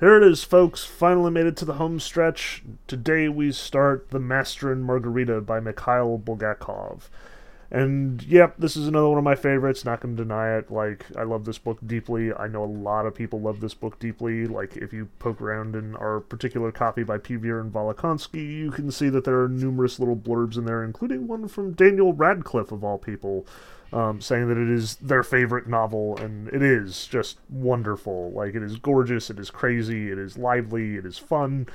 Here it is, folks. Finally made it to the home stretch. Today we start The Master and Margarita by Mikhail Bulgakov. And yep, this is another one of my favorites. Not to deny it. Like, I love this book deeply. I know a lot of people love this book deeply. Like, if you poke around in our particular copy by Pevear and Volokhonsky, you can see that there are numerous little blurbs in there, including one from Daniel Radcliffe, of all people, um, saying that it is their favorite novel, and it is just wonderful. Like, it is gorgeous, it is crazy, it is lively, it is fun,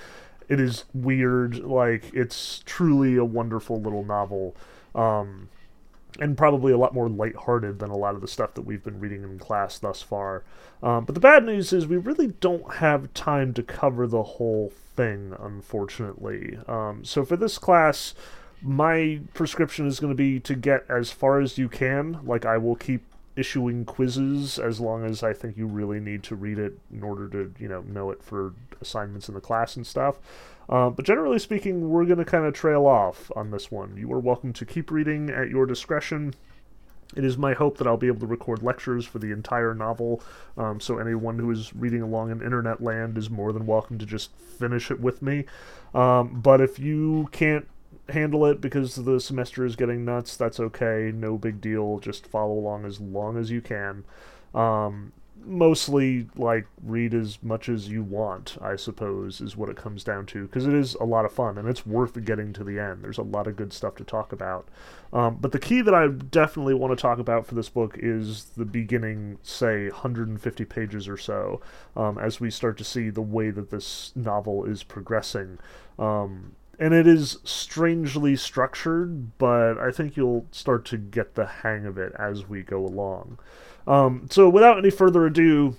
it is weird. Like, it's truly a wonderful little novel. Um, and probably a lot more lighthearted than a lot of the stuff that we've been reading in class thus far. Um, but the bad news is we really don't have time to cover the whole thing, unfortunately. Um, so for this class, my prescription is going to be to get as far as you can. Like, I will keep issuing quizzes as long as I think you really need to read it in order to, you know, know it for assignments in the class and stuff. Uh, but generally speaking, we're going to kind of trail off on this one. You are welcome to keep reading at your discretion. It is my hope that I'll be able to record lectures for the entire novel, um, so anyone who is reading along in internet land is more than welcome to just finish it with me. Um, but if you can't handle it because the semester is getting nuts, that's okay. No big deal. Just follow along as long as you can. Um, mostly like read as much as you want i suppose is what it comes down to because it is a lot of fun and it's worth getting to the end. There's a lot of good stuff to talk about. Um, but the key that i definitely want to talk about for this book is the beginning say 150 pages or so um, as we start to see the way that this novel is progressing. Um, and it is strangely structured but i think you'll start to get the hang of it as we go along um, so, without any further ado,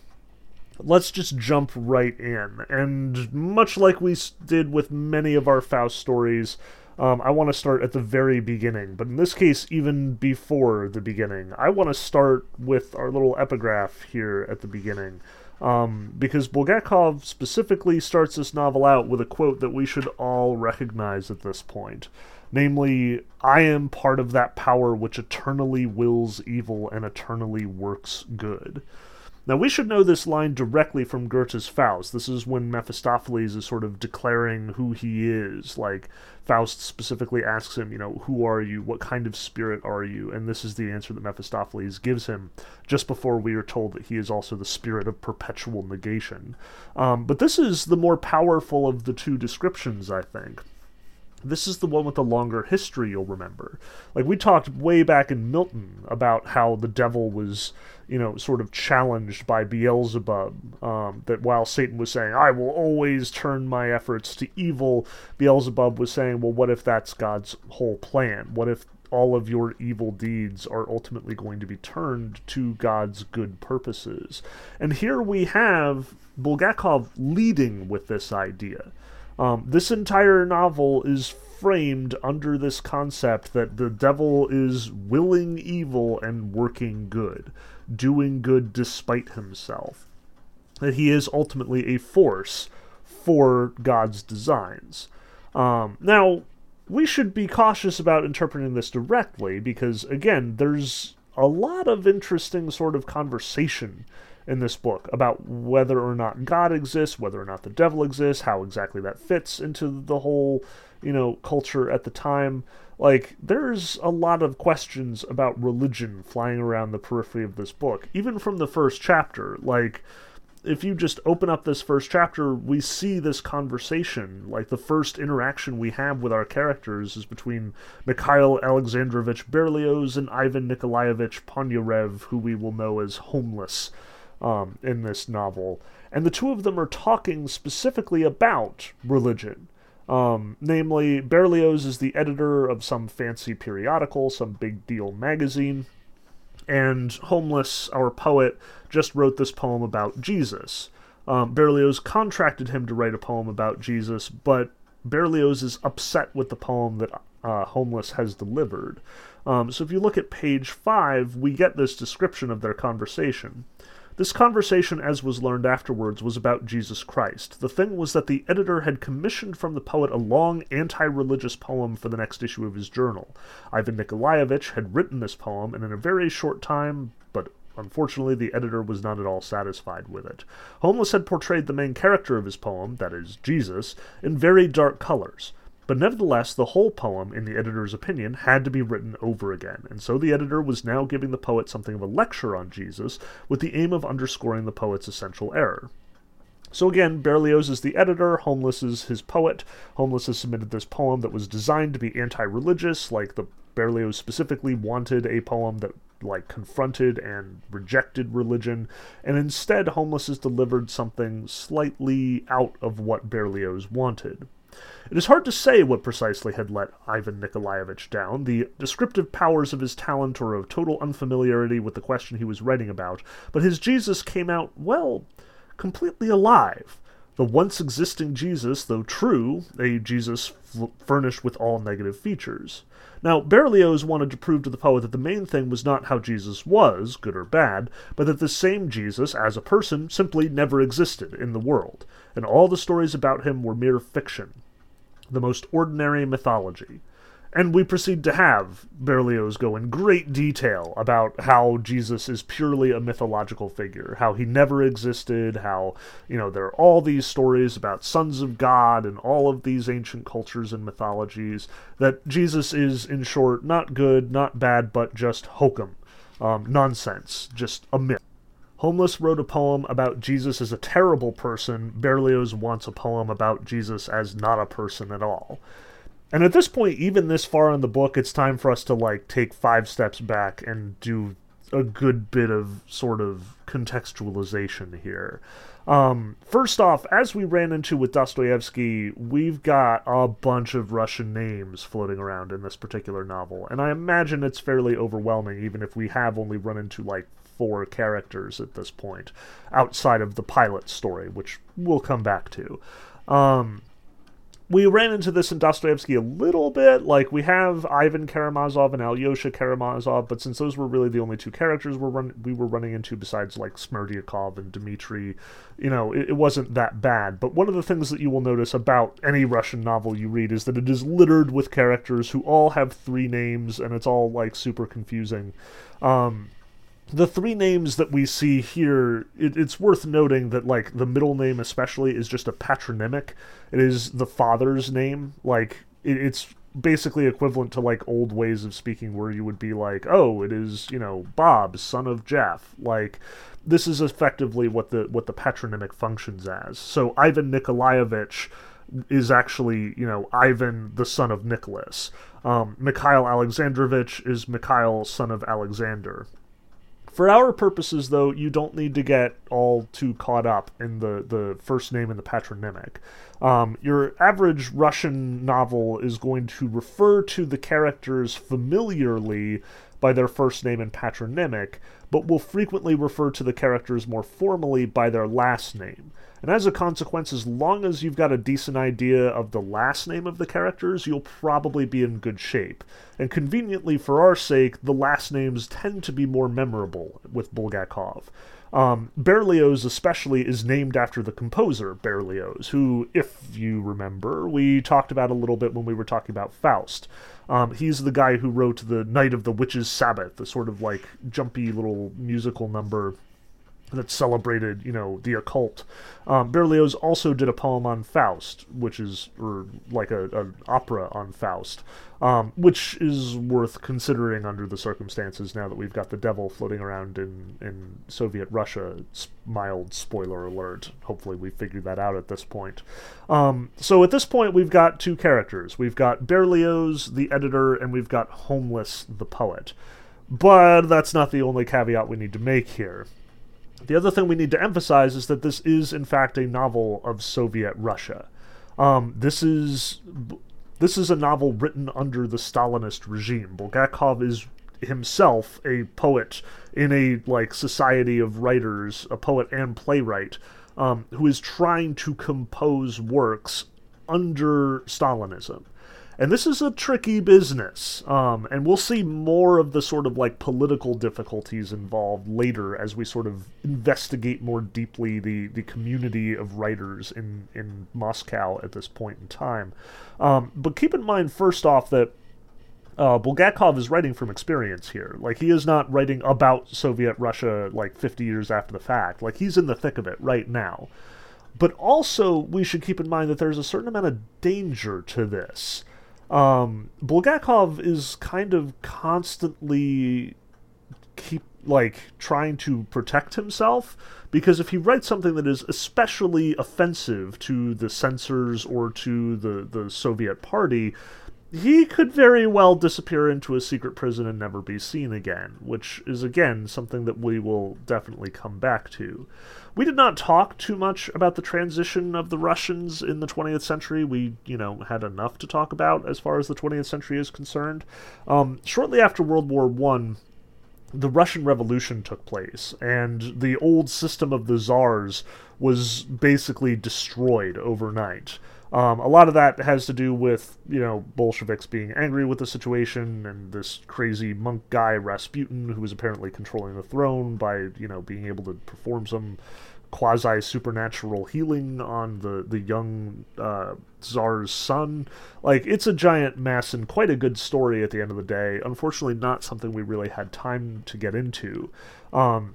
let's just jump right in. And much like we did with many of our Faust stories, um, I want to start at the very beginning, but in this case, even before the beginning. I want to start with our little epigraph here at the beginning. Um, because Bulgakov specifically starts this novel out with a quote that we should all recognize at this point. Namely, I am part of that power which eternally wills evil and eternally works good. Now, we should know this line directly from Goethe's Faust. This is when Mephistopheles is sort of declaring who he is. Like, Faust specifically asks him, you know, who are you? What kind of spirit are you? And this is the answer that Mephistopheles gives him just before we are told that he is also the spirit of perpetual negation. Um, but this is the more powerful of the two descriptions, I think. This is the one with the longer history, you'll remember. Like, we talked way back in Milton about how the devil was, you know, sort of challenged by Beelzebub. Um, that while Satan was saying, I will always turn my efforts to evil, Beelzebub was saying, well, what if that's God's whole plan? What if all of your evil deeds are ultimately going to be turned to God's good purposes? And here we have Bulgakov leading with this idea. Um, this entire novel is framed under this concept that the devil is willing evil and working good, doing good despite himself. That he is ultimately a force for God's designs. Um, now, we should be cautious about interpreting this directly because, again, there's a lot of interesting sort of conversation in this book about whether or not God exists, whether or not the devil exists, how exactly that fits into the whole, you know, culture at the time. Like, there's a lot of questions about religion flying around the periphery of this book, even from the first chapter. Like, if you just open up this first chapter, we see this conversation. Like the first interaction we have with our characters is between Mikhail Alexandrovich Berlioz and Ivan Nikolaevich Ponyurev, who we will know as Homeless um, in this novel. And the two of them are talking specifically about religion. Um, namely, Berlioz is the editor of some fancy periodical, some big deal magazine, and Homeless, our poet, just wrote this poem about Jesus. Um, Berlioz contracted him to write a poem about Jesus, but Berlioz is upset with the poem that uh, Homeless has delivered. Um, so if you look at page five, we get this description of their conversation. This conversation, as was learned afterwards, was about Jesus Christ. The thing was that the editor had commissioned from the poet a long anti religious poem for the next issue of his journal. Ivan Nikolaevich had written this poem, and in a very short time, but Unfortunately, the editor was not at all satisfied with it. Homeless had portrayed the main character of his poem, that is, Jesus, in very dark colors. But nevertheless, the whole poem, in the editor's opinion, had to be written over again, and so the editor was now giving the poet something of a lecture on Jesus, with the aim of underscoring the poet's essential error. So again, Berlioz is the editor, Homeless is his poet. Homeless has submitted this poem that was designed to be anti-religious, like the Berlioz specifically wanted a poem that like confronted and rejected religion, and instead Homeless has delivered something slightly out of what Berlioz wanted. It is hard to say what precisely had let Ivan Nikolaevich down, the descriptive powers of his talent or of total unfamiliarity with the question he was writing about, but his Jesus came out, well, completely alive. The once existing Jesus, though true, a Jesus f- furnished with all negative features. Now, Berlioz wanted to prove to the poet that the main thing was not how Jesus was, good or bad, but that the same Jesus, as a person, simply never existed in the world, and all the stories about him were mere fiction the most ordinary mythology. And we proceed to have Berlioz go in great detail about how Jesus is purely a mythological figure, how he never existed, how, you know, there are all these stories about sons of God and all of these ancient cultures and mythologies, that Jesus is, in short, not good, not bad, but just hokum, um, nonsense, just a myth. Homeless wrote a poem about Jesus as a terrible person. Berlioz wants a poem about Jesus as not a person at all. And at this point, even this far in the book, it's time for us to like take five steps back and do a good bit of sort of contextualization here. Um, first off, as we ran into with Dostoevsky, we've got a bunch of Russian names floating around in this particular novel, and I imagine it's fairly overwhelming, even if we have only run into like four characters at this point, outside of the Pilate story, which we'll come back to. Um, we ran into this in Dostoevsky a little bit. Like we have Ivan Karamazov and Alyosha Karamazov, but since those were really the only two characters we're run- we were running into besides like Smerdyakov and Dmitri, you know, it, it wasn't that bad. But one of the things that you will notice about any Russian novel you read is that it is littered with characters who all have three names, and it's all like super confusing. Um, the three names that we see here, it, it's worth noting that like the middle name especially is just a patronymic. It is the father's name. Like it, it's basically equivalent to like old ways of speaking where you would be like, oh, it is you know Bob, son of Jeff. Like this is effectively what the what the patronymic functions as. So Ivan Nikolaevich is actually you know Ivan the son of Nicholas. Um, Mikhail Alexandrovich is Mikhail son of Alexander. For our purposes, though, you don't need to get all too caught up in the, the first name and the patronymic. Um, your average Russian novel is going to refer to the characters familiarly by their first name and patronymic, but will frequently refer to the characters more formally by their last name. And as a consequence, as long as you've got a decent idea of the last name of the characters, you'll probably be in good shape. And conveniently for our sake, the last names tend to be more memorable with Bulgakov. Um, Berlioz, especially, is named after the composer Berlioz, who, if you remember, we talked about a little bit when we were talking about Faust. Um, he's the guy who wrote the Night of the Witches' Sabbath, the sort of like jumpy little musical number that celebrated, you know, the occult. Um, Berlioz also did a poem on Faust, which is, or like a, an opera on Faust, um, which is worth considering under the circumstances now that we've got the devil floating around in, in Soviet Russia. Mild spoiler alert. Hopefully, we figured that out at this point. Um, so at this point, we've got two characters. We've got Berlioz, the editor, and we've got Homeless, the poet. But that's not the only caveat we need to make here. The other thing we need to emphasize is that this is, in fact, a novel of Soviet Russia. Um, this is this is a novel written under the Stalinist regime. Bulgakov is himself a poet in a like society of writers, a poet and playwright, um, who is trying to compose works under Stalinism. And this is a tricky business. Um, and we'll see more of the sort of like political difficulties involved later as we sort of investigate more deeply the, the community of writers in, in Moscow at this point in time. Um, but keep in mind, first off, that uh, Bulgakov is writing from experience here. Like he is not writing about Soviet Russia like 50 years after the fact. Like he's in the thick of it right now. But also, we should keep in mind that there's a certain amount of danger to this. Um, Bulgakov is kind of constantly keep like trying to protect himself because if he writes something that is especially offensive to the censors or to the the Soviet party, he could very well disappear into a secret prison and never be seen again, which is again something that we will definitely come back to. We did not talk too much about the transition of the Russians in the 20th century. We, you know, had enough to talk about as far as the 20th century is concerned. Um, shortly after World War One, the Russian Revolution took place, and the old system of the czars was basically destroyed overnight. Um, a lot of that has to do with, you know, Bolsheviks being angry with the situation and this crazy monk guy, Rasputin, who was apparently controlling the throne by, you know, being able to perform some quasi supernatural healing on the, the young uh, Tsar's son. Like, it's a giant mess and quite a good story at the end of the day. Unfortunately, not something we really had time to get into. Um,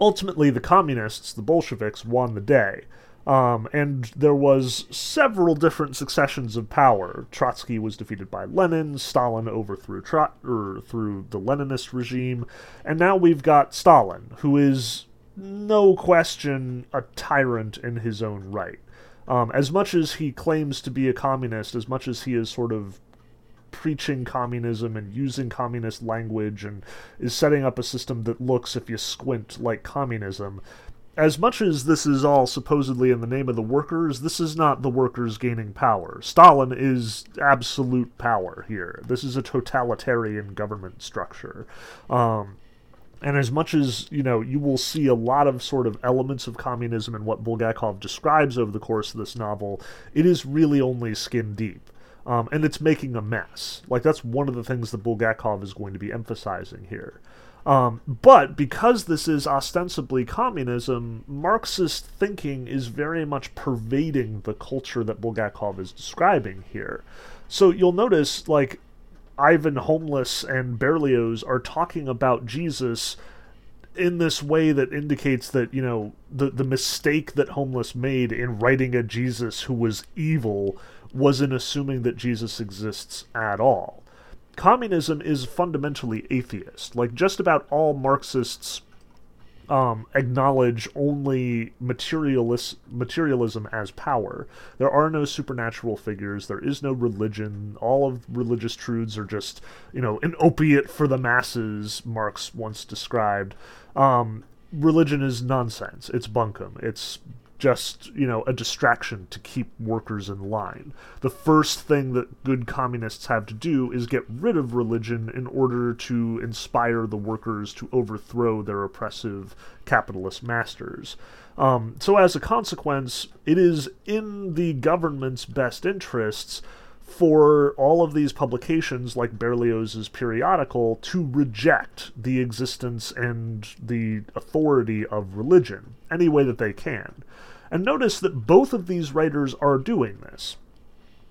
ultimately, the communists, the Bolsheviks, won the day. Um, and there was several different successions of power. Trotsky was defeated by Lenin, Stalin overthrew Trot- er, through the Leninist regime, and now we've got Stalin, who is no question a tyrant in his own right. Um, as much as he claims to be a communist, as much as he is sort of preaching communism and using communist language and is setting up a system that looks, if you squint, like communism, as much as this is all supposedly in the name of the workers, this is not the workers gaining power. Stalin is absolute power here. This is a totalitarian government structure. Um, and as much as, you know, you will see a lot of sort of elements of communism in what Bulgakov describes over the course of this novel, it is really only skin deep. Um, and it's making a mess. Like, that's one of the things that Bulgakov is going to be emphasizing here. Um, but because this is ostensibly communism, Marxist thinking is very much pervading the culture that Bulgakov is describing here. So you'll notice, like, Ivan Homeless and Berlioz are talking about Jesus in this way that indicates that, you know, the, the mistake that Homeless made in writing a Jesus who was evil was in assuming that Jesus exists at all communism is fundamentally atheist. Like just about all Marxists um, acknowledge only materialist materialism as power. There are no supernatural figures. There is no religion. All of religious truths are just you know an opiate for the masses. Marx once described. Um, religion is nonsense. It's bunkum. It's just, you know, a distraction to keep workers in line. The first thing that good communists have to do is get rid of religion in order to inspire the workers to overthrow their oppressive capitalist masters. Um, so, as a consequence, it is in the government's best interests for all of these publications, like Berlioz's periodical, to reject the existence and the authority of religion any way that they can. And notice that both of these writers are doing this.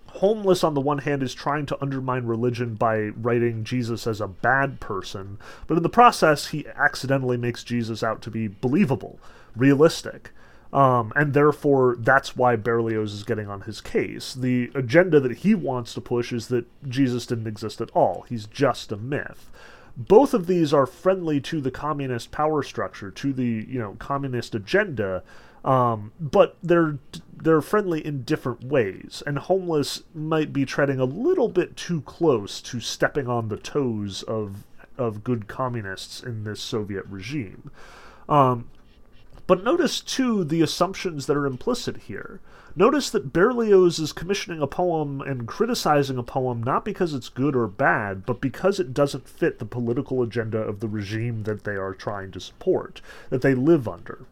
Homeless, on the one hand, is trying to undermine religion by writing Jesus as a bad person, but in the process, he accidentally makes Jesus out to be believable, realistic. Um, and therefore, that's why Berlioz is getting on his case. The agenda that he wants to push is that Jesus didn't exist at all, he's just a myth. Both of these are friendly to the communist power structure, to the you know communist agenda, um, but they're they're friendly in different ways, and homeless might be treading a little bit too close to stepping on the toes of of good communists in this Soviet regime. Um, but notice too the assumptions that are implicit here. Notice that Berlioz is commissioning a poem and criticizing a poem not because it's good or bad, but because it doesn't fit the political agenda of the regime that they are trying to support, that they live under.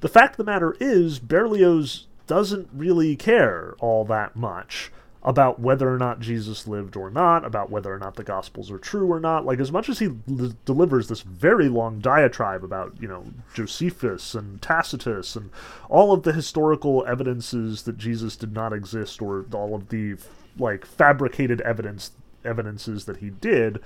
The fact of the matter is, Berlioz doesn't really care all that much about whether or not Jesus lived or not, about whether or not the Gospels are true or not. Like, as much as he l- delivers this very long diatribe about, you know, Josephus and Tacitus and all of the historical evidences that Jesus did not exist or all of the, like, fabricated evidence evidence is that he did,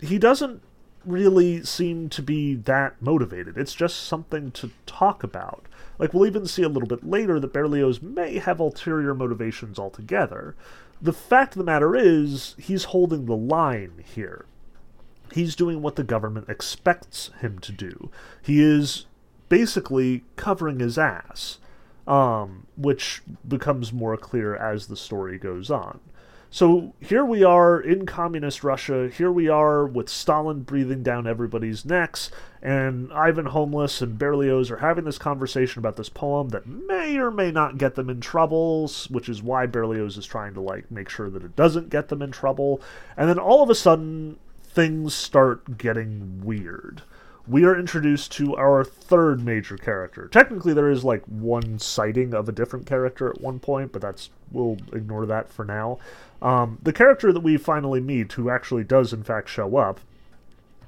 he doesn't really seem to be that motivated. It's just something to talk about. Like, we'll even see a little bit later that Berlioz may have ulterior motivations altogether. The fact of the matter is, he's holding the line here. He's doing what the government expects him to do. He is basically covering his ass, um, which becomes more clear as the story goes on. So here we are in communist Russia. Here we are with Stalin breathing down everybody's necks, and Ivan Homeless and Berlioz are having this conversation about this poem that may or may not get them in trouble, which is why Berlioz is trying to like make sure that it doesn't get them in trouble. And then all of a sudden, things start getting weird we are introduced to our third major character. Technically, there is like one sighting of a different character at one point, but that's we'll ignore that for now. Um, the character that we finally meet, who actually does in fact show up,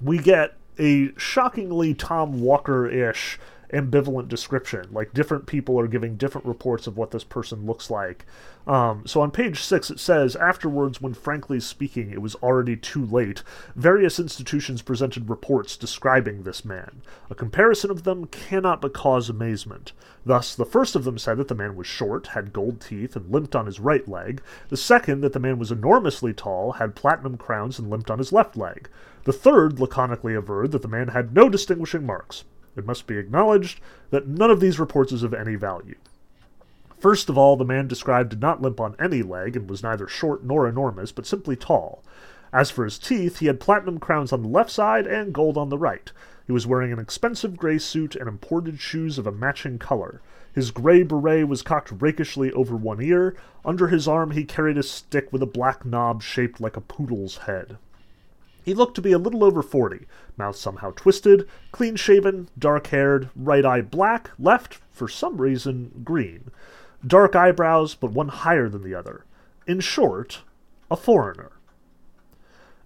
we get a shockingly Tom Walker-ish ambivalent description. Like different people are giving different reports of what this person looks like. Um, so on page six, it says afterwards, when frankly speaking, it was already too late. Various institutions presented reports describing this man. A comparison of them cannot but cause amazement. Thus, the first of them said that the man was short, had gold teeth, and limped on his right leg. The second, that the man was enormously tall, had platinum crowns, and limped on his left leg. The third laconically averred that the man had no distinguishing marks. It must be acknowledged that none of these reports is of any value. First of all, the man described did not limp on any leg and was neither short nor enormous, but simply tall. As for his teeth, he had platinum crowns on the left side and gold on the right. He was wearing an expensive gray suit and imported shoes of a matching color. His gray beret was cocked rakishly over one ear. Under his arm he carried a stick with a black knob shaped like a poodle's head. He looked to be a little over forty, mouth somehow twisted, clean shaven, dark haired, right eye black, left, for some reason, green. Dark eyebrows, but one higher than the other. In short, a foreigner.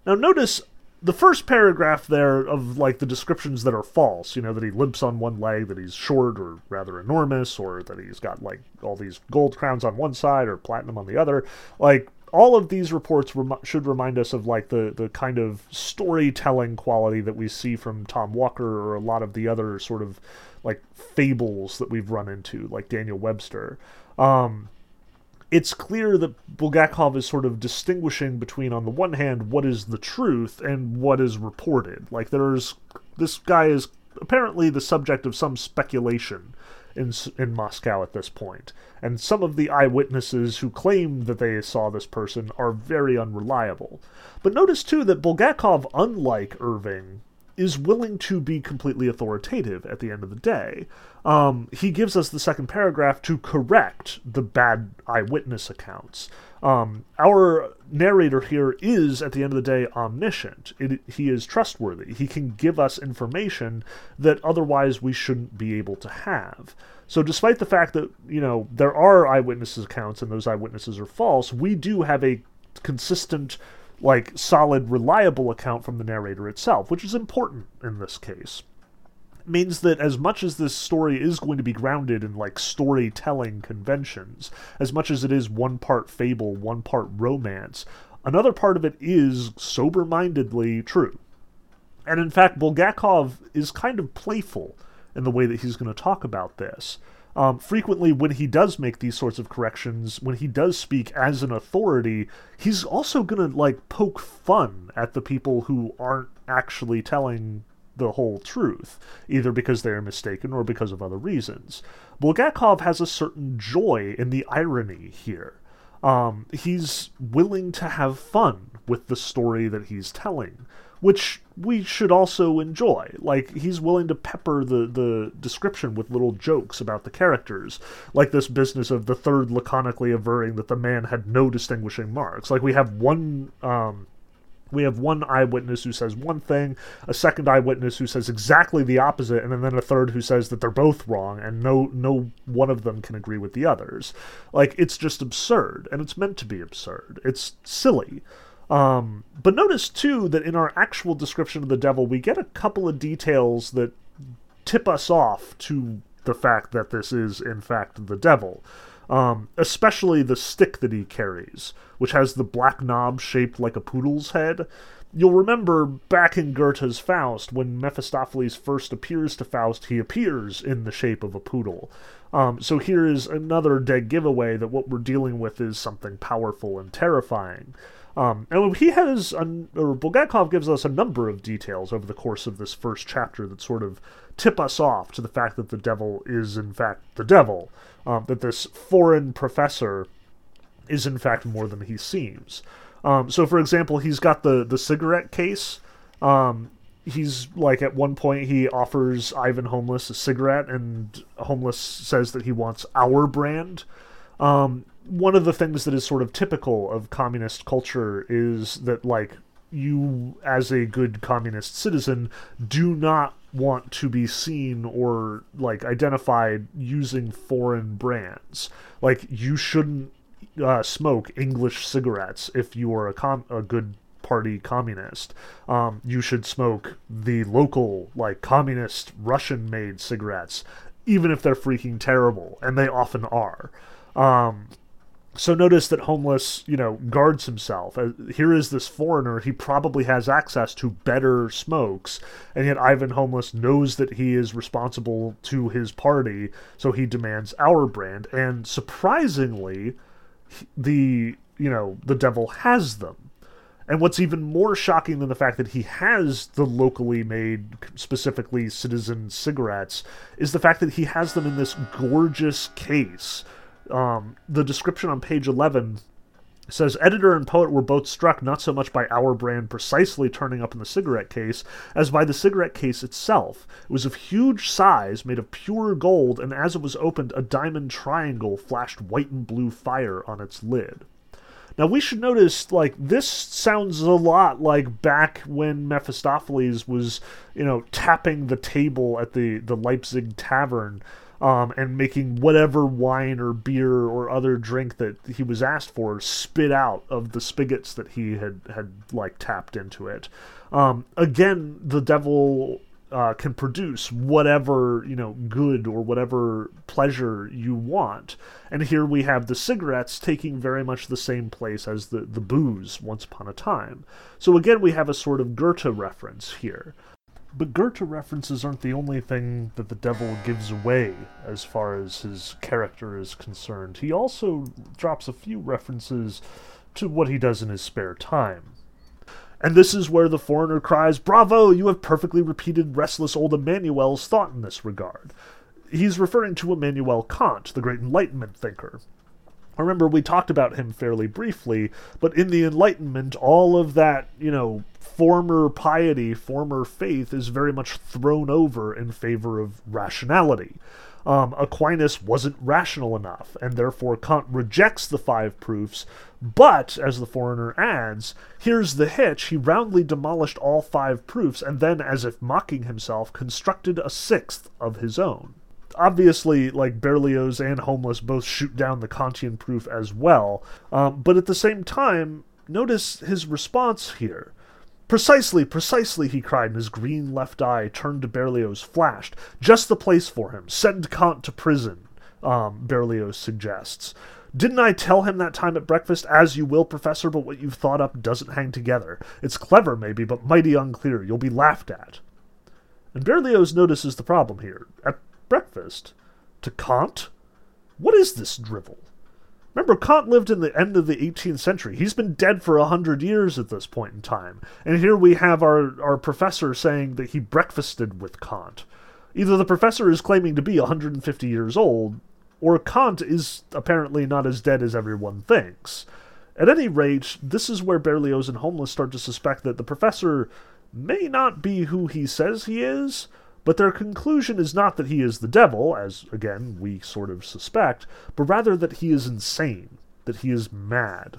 Now, notice the first paragraph there of like the descriptions that are false, you know, that he limps on one leg, that he's short or rather enormous, or that he's got like all these gold crowns on one side or platinum on the other. Like all of these reports rem- should remind us of like the the kind of storytelling quality that we see from Tom Walker or a lot of the other sort of like fables that we've run into, like Daniel Webster. Um, it's clear that Bulgakov is sort of distinguishing between, on the one hand, what is the truth and what is reported. Like, there's this guy is apparently the subject of some speculation in in Moscow at this point, and some of the eyewitnesses who claim that they saw this person are very unreliable. But notice too that Bulgakov, unlike Irving, is willing to be completely authoritative at the end of the day. Um, he gives us the second paragraph to correct the bad eyewitness accounts. Um, our narrator here is, at the end of the day, omniscient. It, he is trustworthy. He can give us information that otherwise we shouldn't be able to have. So, despite the fact that, you know, there are eyewitness accounts and those eyewitnesses are false, we do have a consistent like solid, reliable account from the narrator itself, which is important in this case. Means that as much as this story is going to be grounded in like storytelling conventions, as much as it is one part fable, one part romance, another part of it is sober mindedly true. And in fact, Bulgakov is kind of playful in the way that he's going to talk about this. Um, frequently, when he does make these sorts of corrections, when he does speak as an authority, he's also gonna like poke fun at the people who aren't actually telling the whole truth, either because they are mistaken or because of other reasons. Bulgakov has a certain joy in the irony here. Um, he's willing to have fun with the story that he's telling which we should also enjoy. Like he's willing to pepper the the description with little jokes about the characters, like this business of the third laconically averring that the man had no distinguishing marks. Like we have one um, we have one eyewitness who says one thing, a second eyewitness who says exactly the opposite, and then a third who says that they're both wrong, and no no one of them can agree with the others. Like it's just absurd, and it's meant to be absurd. It's silly. Um, but notice too that in our actual description of the devil, we get a couple of details that tip us off to the fact that this is, in fact, the devil. Um, especially the stick that he carries, which has the black knob shaped like a poodle's head. You'll remember back in Goethe's Faust, when Mephistopheles first appears to Faust, he appears in the shape of a poodle. Um, so here is another dead giveaway that what we're dealing with is something powerful and terrifying. Um, and he has, or Bulgakov gives us a number of details over the course of this first chapter that sort of tip us off to the fact that the devil is in fact the devil, um, that this foreign professor is in fact more than he seems. Um, so, for example, he's got the the cigarette case. Um, he's like at one point he offers Ivan Homeless a cigarette, and Homeless says that he wants our brand. Um, one of the things that is sort of typical of communist culture is that like you as a good communist citizen do not want to be seen or like identified using foreign brands like you shouldn't uh, smoke english cigarettes if you are a, com- a good party communist. Um, you should smoke the local like communist russian made cigarettes even if they're freaking terrible and they often are. Um, so notice that homeless you know guards himself. Uh, here is this foreigner. He probably has access to better smokes and yet ivan homeless knows that he is responsible to his party so he demands our brand. And surprisingly the you know the devil has them. And what's even more shocking than the fact that he has the locally made, specifically citizen cigarettes, is the fact that he has them in this gorgeous case. Um, the description on page 11 says editor and poet were both struck not so much by our brand precisely turning up in the cigarette case as by the cigarette case itself. It was of huge size made of pure gold and as it was opened a diamond triangle flashed white and blue fire on its lid now we should notice like this sounds a lot like back when Mephistopheles was, you know, tapping the table at the the Leipzig tavern um, and making whatever wine or beer or other drink that he was asked for spit out of the spigots that he had had like tapped into it. Um, again, the devil uh, can produce whatever you know good or whatever pleasure you want. And here we have the cigarettes taking very much the same place as the the booze once upon a time. So again, we have a sort of Goethe reference here. But Goethe references aren't the only thing that the devil gives away as far as his character is concerned. He also drops a few references to what he does in his spare time. And this is where the foreigner cries, Bravo, you have perfectly repeated restless old Immanuel's thought in this regard. He's referring to Immanuel Kant, the great Enlightenment thinker. I remember, we talked about him fairly briefly, but in the Enlightenment, all of that, you know, former piety, former faith is very much thrown over in favor of rationality. Um, Aquinas wasn't rational enough, and therefore Kant rejects the five proofs. But, as the foreigner adds, here's the hitch he roundly demolished all five proofs, and then, as if mocking himself, constructed a sixth of his own obviously, like Berlioz and Homeless both shoot down the Kantian proof as well. Um, but at the same time, notice his response here. Precisely, precisely, he cried, and his green left eye turned to Berlioz, flashed. Just the place for him. Send Kant to prison, um, Berlioz suggests. Didn't I tell him that time at breakfast, as you will, Professor, but what you've thought up doesn't hang together? It's clever, maybe, but mighty unclear. You'll be laughed at. And Berlioz notices the problem here. At breakfast? To Kant? What is this drivel? Remember, Kant lived in the end of the 18th century. He's been dead for a hundred years at this point in time. And here we have our, our professor saying that he breakfasted with Kant. Either the professor is claiming to be 150 years old, or Kant is apparently not as dead as everyone thinks. At any rate, this is where Berlioz and Homeless start to suspect that the professor may not be who he says he is, but their conclusion is not that he is the devil, as, again, we sort of suspect, but rather that he is insane, that he is mad.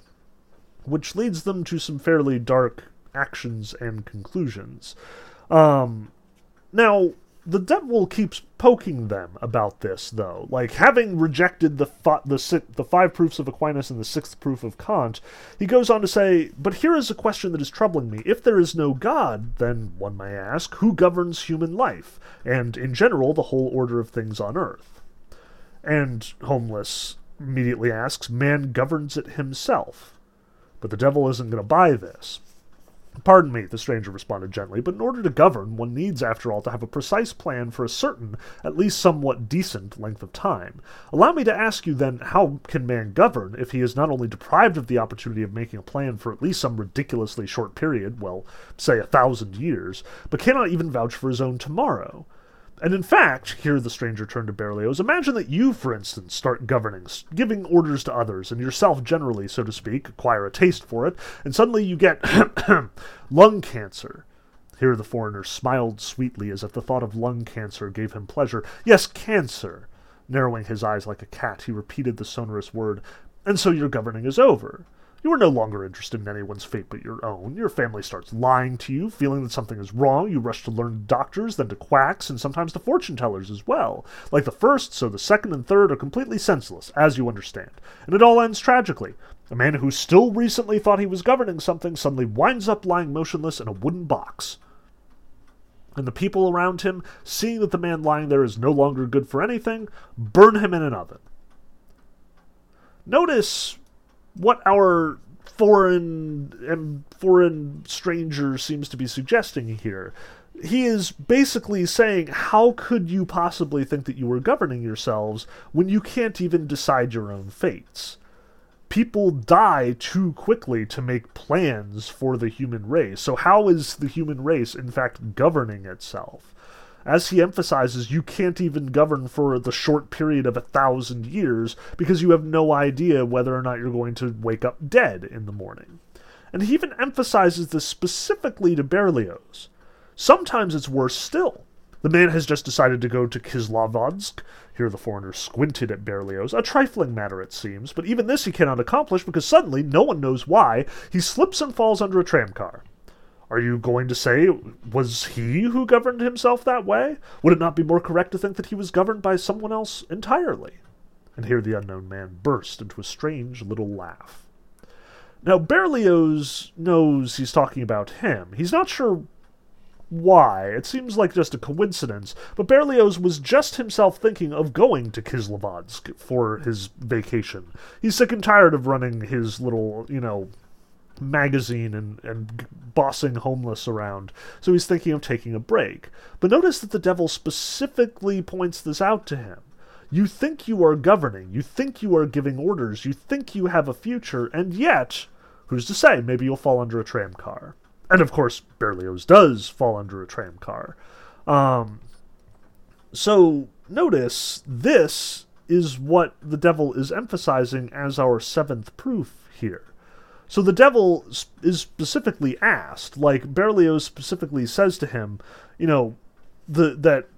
Which leads them to some fairly dark actions and conclusions. Um, now, the devil keeps poking them about this, though. Like, having rejected the, fi- the, si- the five proofs of Aquinas and the sixth proof of Kant, he goes on to say, But here is a question that is troubling me. If there is no God, then, one may ask, who governs human life, and, in general, the whole order of things on earth? And Homeless immediately asks, Man governs it himself. But the devil isn't going to buy this. Pardon me, the stranger responded gently, but in order to govern, one needs, after all, to have a precise plan for a certain, at least somewhat decent, length of time. Allow me to ask you, then, how can man govern if he is not only deprived of the opportunity of making a plan for at least some ridiculously short period, well, say a thousand years, but cannot even vouch for his own tomorrow? And in fact, here the stranger turned to Berlioz, imagine that you, for instance, start governing, giving orders to others, and yourself generally, so to speak, acquire a taste for it, and suddenly you get lung cancer. Here the foreigner smiled sweetly as if the thought of lung cancer gave him pleasure. Yes, cancer. Narrowing his eyes like a cat, he repeated the sonorous word. And so your governing is over. You are no longer interested in anyone's fate but your own. Your family starts lying to you, feeling that something is wrong. You rush to learned doctors, then to quacks, and sometimes to fortune tellers as well. Like the first, so the second and third are completely senseless, as you understand. And it all ends tragically. A man who still recently thought he was governing something suddenly winds up lying motionless in a wooden box. And the people around him, seeing that the man lying there is no longer good for anything, burn him in an oven. Notice what our foreign and foreign stranger seems to be suggesting here. He is basically saying, How could you possibly think that you were governing yourselves when you can't even decide your own fates? People die too quickly to make plans for the human race. So, how is the human race, in fact, governing itself? As he emphasizes, you can't even govern for the short period of a thousand years because you have no idea whether or not you're going to wake up dead in the morning. And he even emphasizes this specifically to Berlioz. Sometimes it's worse still. The man has just decided to go to Kislovodsk. Here the foreigner squinted at Berlioz. A trifling matter, it seems, but even this he cannot accomplish because suddenly, no one knows why, he slips and falls under a tramcar. Are you going to say, was he who governed himself that way? Would it not be more correct to think that he was governed by someone else entirely? And here the unknown man burst into a strange little laugh. Now, Berlioz knows he's talking about him. He's not sure why. It seems like just a coincidence, but Berlioz was just himself thinking of going to Kislovodsk for his vacation. He's sick and tired of running his little, you know, magazine and, and bossing homeless around. So he's thinking of taking a break. But notice that the devil specifically points this out to him. You think you are governing, you think you are giving orders, you think you have a future, and yet, who's to say, maybe you'll fall under a tram car. And of course, Berlioz does fall under a tram car. Um, so notice this is what the devil is emphasizing as our seventh proof here. So the devil is specifically asked, like Berlioz specifically says to him, you know, the that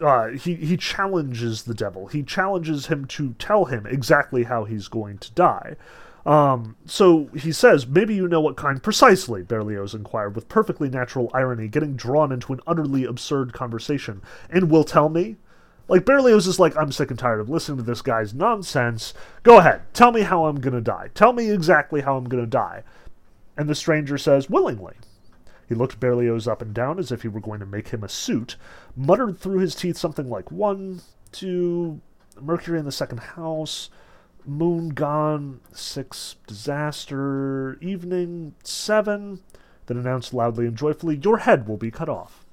uh, he he challenges the devil. He challenges him to tell him exactly how he's going to die. Um, so he says, maybe you know what kind precisely, Berlioz inquired with perfectly natural irony, getting drawn into an utterly absurd conversation, and will tell me? Like Berlioz is like, I'm sick and tired of listening to this guy's nonsense. Go ahead, tell me how I'm gonna die. Tell me exactly how I'm gonna die. And the stranger says, willingly. He looked Berlioz up and down as if he were going to make him a suit, muttered through his teeth something like one, two, Mercury in the second house, moon gone, six, disaster, evening, seven, then announced loudly and joyfully, Your head will be cut off.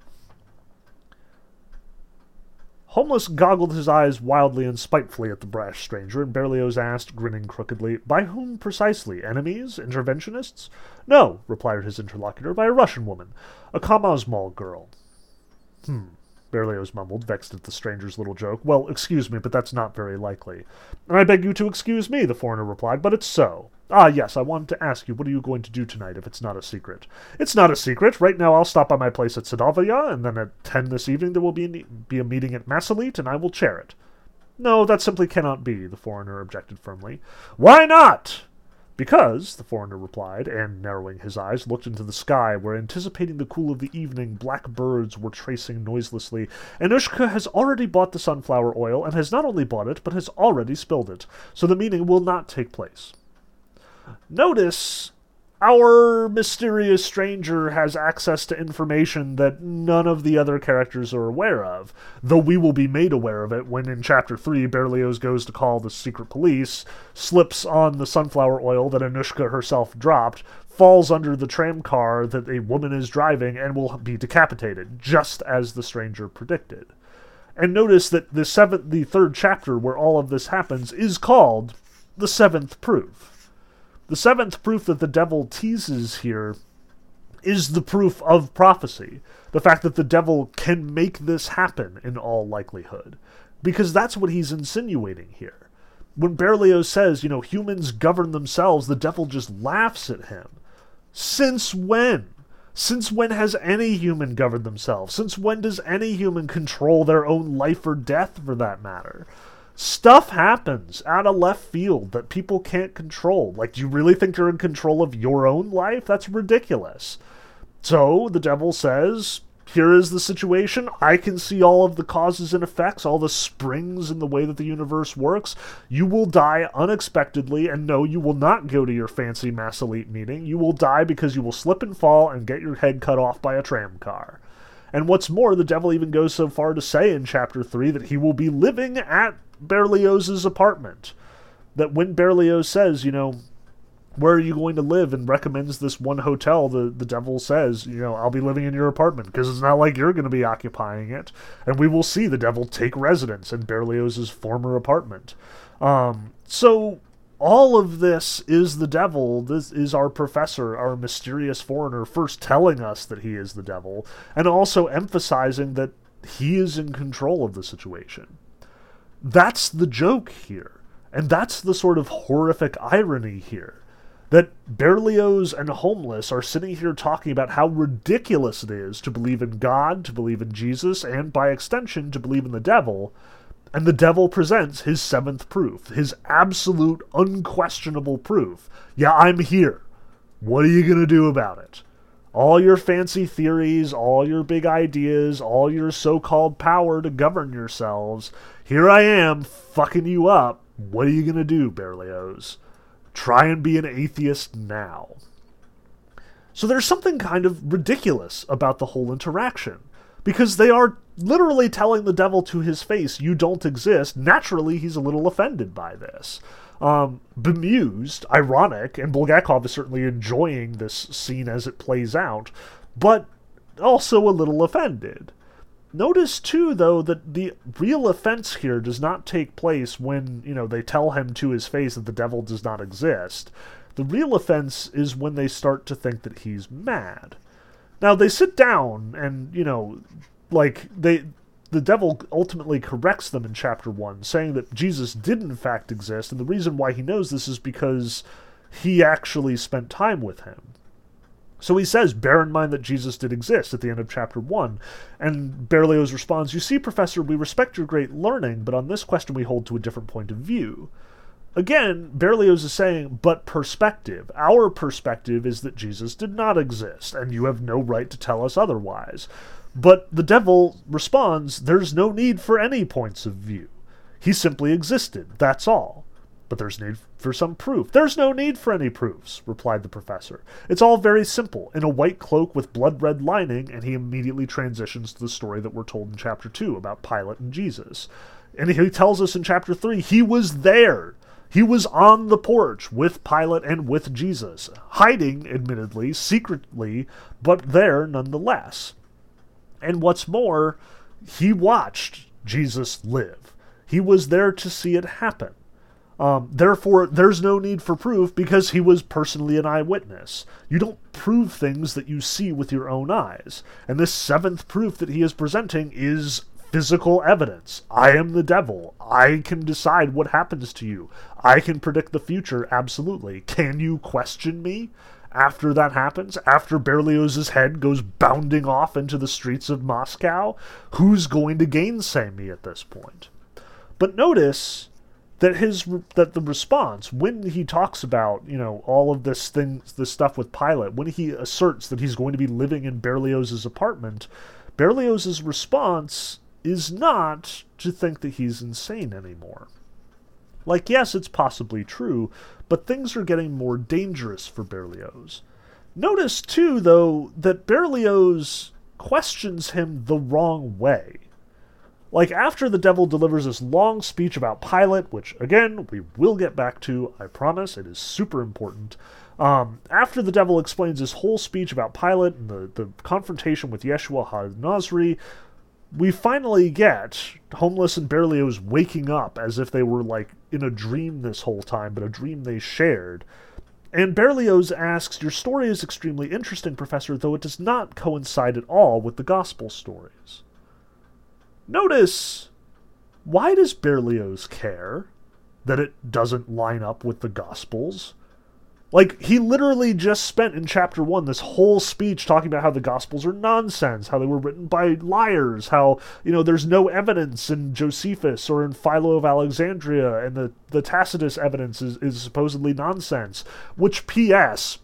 Homeless goggled his eyes wildly and spitefully at the brash stranger, and Berlioz asked, grinning crookedly, By whom precisely? Enemies? Interventionists? No, replied his interlocutor, by a Russian woman, a Komsomol girl. Hmm. Berlioz mumbled, vexed at the stranger's little joke. Well, excuse me, but that's not very likely. And I beg you to excuse me, the foreigner replied, but it's so. Ah, yes, I wanted to ask you, what are you going to do tonight if it's not a secret? It's not a secret. Right now I'll stop by my place at Sadovaya, and then at ten this evening there will be a, be a meeting at Massolit, and I will chair it. No, that simply cannot be, the foreigner objected firmly. Why not? Because, the foreigner replied, and narrowing his eyes, looked into the sky, where, anticipating the cool of the evening, black birds were tracing noiselessly. Anushka has already bought the sunflower oil, and has not only bought it, but has already spilled it, so the meeting will not take place. Notice our mysterious stranger has access to information that none of the other characters are aware of, though we will be made aware of it when in Chapter 3 Berlioz goes to call the secret police, slips on the sunflower oil that Anushka herself dropped, falls under the tram car that a woman is driving, and will be decapitated, just as the stranger predicted. And notice that the seventh, the third chapter where all of this happens is called the seventh proof. The seventh proof that the devil teases here is the proof of prophecy. The fact that the devil can make this happen in all likelihood. Because that's what he's insinuating here. When Berlioz says, you know, humans govern themselves, the devil just laughs at him. Since when? Since when has any human governed themselves? Since when does any human control their own life or death, for that matter? Stuff happens out of left field that people can't control. Like, do you really think you're in control of your own life? That's ridiculous. So the devil says, Here is the situation. I can see all of the causes and effects, all the springs in the way that the universe works. You will die unexpectedly, and no, you will not go to your fancy Massolit meeting. You will die because you will slip and fall and get your head cut off by a tram car. And what's more, the devil even goes so far to say in chapter 3 that he will be living at Berlioz's apartment. That when Berlioz says, you know, where are you going to live? and recommends this one hotel the, the devil says you know i'll be living in your apartment because it's not like you're going to be occupying it. And we will see the devil take residence in berlioz's former apartment. Um, so all of this is the devil. This is our professor our mysterious foreigner first telling us that he is the devil and also emphasizing that he is in control of the situation that's the joke here. And that's the sort of horrific irony here. That Berlioz and Homeless are sitting here talking about how ridiculous it is to believe in God, to believe in Jesus, and by extension, to believe in the devil. And the devil presents his seventh proof, his absolute, unquestionable proof. Yeah, I'm here. What are you going to do about it? all your fancy theories, all your big ideas, all your so called power to govern yourselves. Here I am, fucking you up. What are you going to do, Berlioz? Try and be an atheist now. So there's something kind of ridiculous about the whole interaction. Because they are literally telling the devil to his face, you don't exist. Naturally, he's a little offended by this um, bemused, ironic, and Bulgakov is certainly enjoying this scene as it plays out, but also a little offended. Notice too, though, that the real offense here does not take place when, you know, they tell him to his face that the devil does not exist. The real offense is when they start to think that he's mad. Now, they sit down and, you know, like, they the devil ultimately corrects them in chapter 1, saying that Jesus did in fact exist, and the reason why he knows this is because he actually spent time with him. So he says, bear in mind that Jesus did exist at the end of chapter 1. And Berlioz responds, You see, Professor, we respect your great learning, but on this question we hold to a different point of view. Again, Berlioz is saying, but perspective. Our perspective is that Jesus did not exist, and you have no right to tell us otherwise. But the devil responds, There's no need for any points of view. He simply existed, that's all. But there's need for some proof. There's no need for any proofs, replied the professor. It's all very simple. In a white cloak with blood red lining, and he immediately transitions to the story that we're told in chapter 2 about Pilate and Jesus. And he tells us in chapter 3 he was there. He was on the porch with Pilate and with Jesus, hiding, admittedly, secretly, but there nonetheless. And what's more, he watched Jesus live. He was there to see it happen. Um, therefore, there's no need for proof because he was personally an eyewitness. You don't prove things that you see with your own eyes. And this seventh proof that he is presenting is physical evidence. I am the devil. I can decide what happens to you. I can predict the future, absolutely. Can you question me? after that happens, after Berlioz's head goes bounding off into the streets of Moscow, who's going to gainsay me at this point? But notice, that his that the response when he talks about you know all of this things this stuff with Pilate when he asserts that he's going to be living in Berlioz's apartment Berlioz's response is not to think that he's insane anymore. Like yes it's possibly true but things are getting more dangerous for Berlioz. Notice too though that Berlioz questions him the wrong way like, after the devil delivers this long speech about Pilate, which, again, we will get back to, I promise, it is super important. Um, after the devil explains his whole speech about Pilate and the, the confrontation with Yeshua HaNazri, we finally get Homeless and Berlioz waking up as if they were, like, in a dream this whole time, but a dream they shared. And Berlioz asks, Your story is extremely interesting, Professor, though it does not coincide at all with the Gospel stories. Notice why does Berlioz care that it doesn't line up with the Gospels? Like, he literally just spent in chapter one this whole speech talking about how the Gospels are nonsense, how they were written by liars, how, you know, there's no evidence in Josephus or in Philo of Alexandria, and the, the Tacitus evidence is, is supposedly nonsense. Which, P.S.,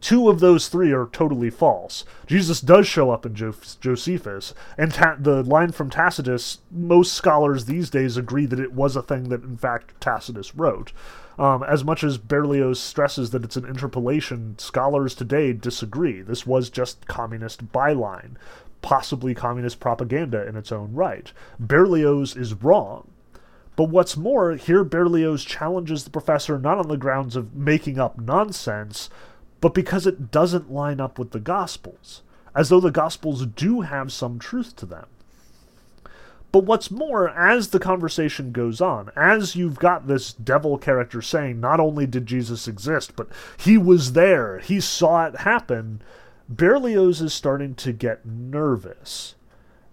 two of those three are totally false. Jesus does show up in jo- Josephus, and ta- the line from Tacitus, most scholars these days agree that it was a thing that, in fact, Tacitus wrote. Um, as much as Berlioz stresses that it's an interpolation, scholars today disagree. This was just communist byline, possibly communist propaganda in its own right. Berlioz is wrong. But what's more, here Berlioz challenges the professor not on the grounds of making up nonsense, but because it doesn't line up with the Gospels, as though the Gospels do have some truth to them. But what's more, as the conversation goes on, as you've got this devil character saying, not only did Jesus exist, but he was there, he saw it happen, Berlioz is starting to get nervous.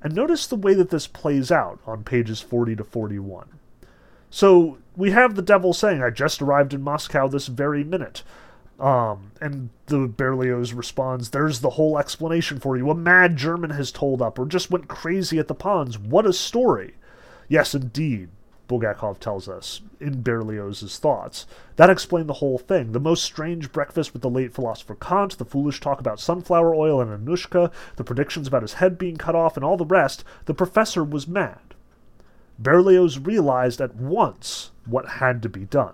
And notice the way that this plays out on pages 40 to 41. So we have the devil saying, I just arrived in Moscow this very minute. Um, and the Berlioz responds, There's the whole explanation for you. A mad German has told up, or just went crazy at the ponds. What a story! Yes, indeed, Bulgakov tells us, in Berlioz's thoughts. That explained the whole thing. The most strange breakfast with the late philosopher Kant, the foolish talk about sunflower oil and Anushka, the predictions about his head being cut off, and all the rest. The professor was mad. Berlioz realized at once what had to be done.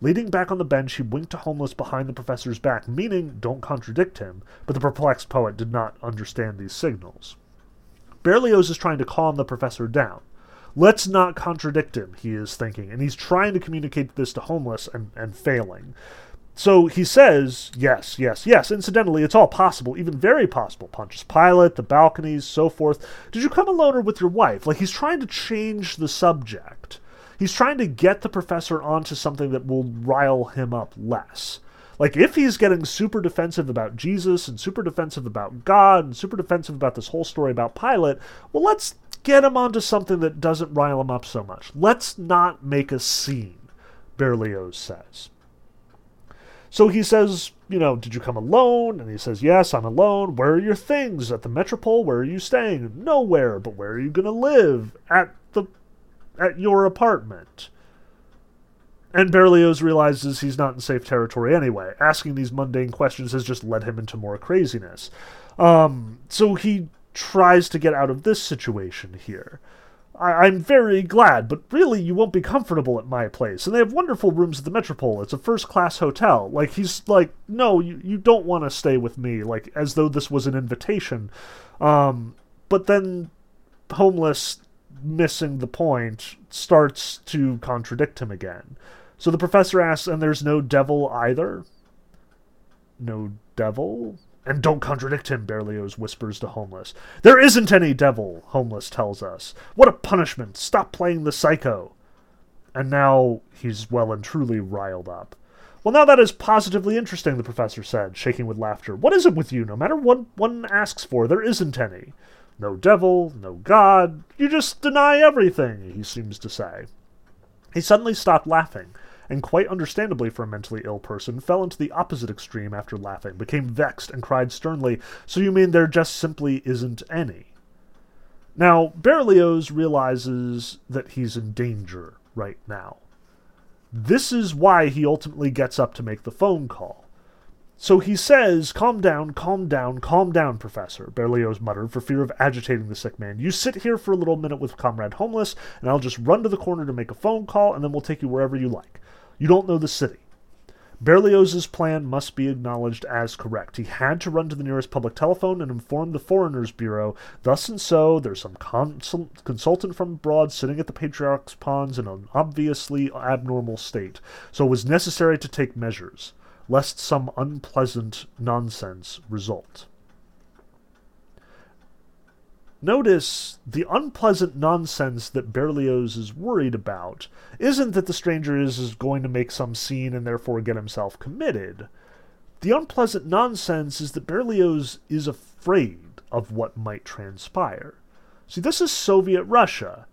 Leaning back on the bench, he winked to Homeless behind the professor's back, meaning don't contradict him, but the perplexed poet did not understand these signals. Berlioz is trying to calm the professor down. Let's not contradict him, he is thinking, and he's trying to communicate this to Homeless and, and failing. So he says, yes, yes, yes. Incidentally, it's all possible, even very possible. Pontius Pilate, the balconies, so forth. Did you come alone or with your wife? Like he's trying to change the subject. He's trying to get the professor onto something that will rile him up less. Like, if he's getting super defensive about Jesus and super defensive about God and super defensive about this whole story about Pilate, well, let's get him onto something that doesn't rile him up so much. Let's not make a scene, Berlioz says. So he says, you know, did you come alone? And he says, yes, I'm alone. Where are your things? At the Metropole? Where are you staying? Nowhere, but where are you going to live? At at your apartment. And Berlioz realizes he's not in safe territory anyway. Asking these mundane questions has just led him into more craziness. Um, so he tries to get out of this situation here. I- am very glad, but really you won't be comfortable at my place. And they have wonderful rooms at the Metropole. It's a first class hotel. Like, he's like, no, you, you don't want to stay with me, like, as though this was an invitation. Um, but then Homeless missing the point, starts to contradict him again. So the professor asks, and there's no devil either? No devil? And don't contradict him, Berlioz whispers to Homeless. There isn't any devil, Homeless tells us. What a punishment! Stop playing the psycho! And now he's well and truly riled up. Well, now that is positively interesting, the professor said, shaking with laughter. What is it with you? No matter what one asks for, there isn't any. No devil, no God, you just deny everything, he seems to say. He suddenly stopped laughing, and quite understandably for a mentally ill person, fell into the opposite extreme after laughing, became vexed, and cried sternly, So you mean there just simply isn't any? Now, Berlioz realizes that he's in danger right now. This is why he ultimately gets up to make the phone call. So he says, Calm down, calm down, calm down, Professor, Berlioz muttered for fear of agitating the sick man. You sit here for a little minute with Comrade Homeless, and I'll just run to the corner to make a phone call, and then we'll take you wherever you like. You don't know the city. Berlioz's plan must be acknowledged as correct. He had to run to the nearest public telephone and inform the Foreigners Bureau. Thus and so, there's some consul- consultant from abroad sitting at the Patriarch's Ponds in an obviously abnormal state, so it was necessary to take measures lest some unpleasant nonsense result. Notice the unpleasant nonsense that Berlioz is worried about isn't that the stranger is, is going to make some scene and therefore get himself committed. The unpleasant nonsense is that Berlioz is afraid of what might transpire. See, this is Soviet Russia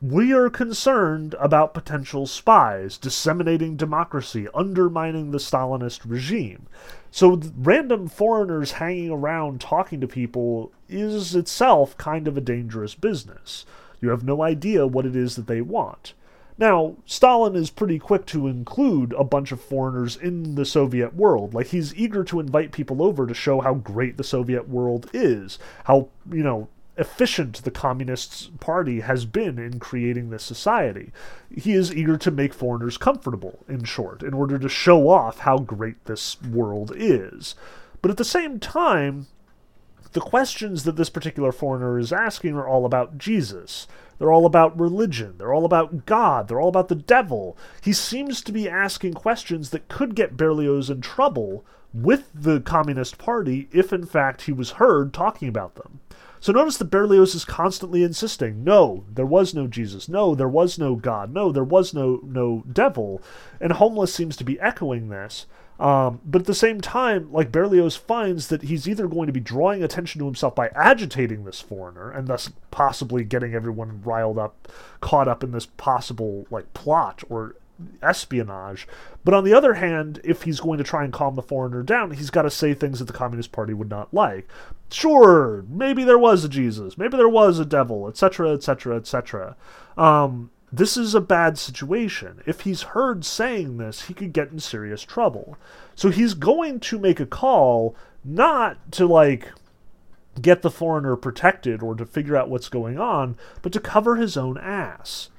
we are concerned about potential spies disseminating democracy, undermining the Stalinist regime. So, random foreigners hanging around talking to people is itself kind of a dangerous business. You have no idea what it is that they want. Now, Stalin is pretty quick to include a bunch of foreigners in the Soviet world. Like, he's eager to invite people over to show how great the Soviet world is, how, you know, efficient the Communist Party has been in creating this society. He is eager to make foreigners comfortable, in short, in order to show off how great this world is. But at the same time, the questions that this particular foreigner is asking are all about Jesus. They're all about religion. They're all about God. They're all about the devil. He seems to be asking questions that could get Berlioz in trouble with the Communist Party if, in fact, he was heard talking about them. So notice that Berlioz is constantly insisting, no, there was no Jesus. No, there was no God. No, there was no no devil. And Homeless seems to be echoing this. Um, but at the same time, like Berlioz finds that he's either going to be drawing attention to himself by agitating this foreigner and thus possibly getting everyone riled up, caught up in this possible like plot or espionage. But on the other hand, if he's going to try and calm the foreigner down, he's got to say things that the Communist Party would not like. Sure, maybe there was a Jesus, maybe there was a devil, etc., etc., etc. This is a bad situation. If he's heard saying this, he could get in serious trouble. So he's going to make a call not to like get the foreigner protected or to figure out what's going on, but to cover his own ass.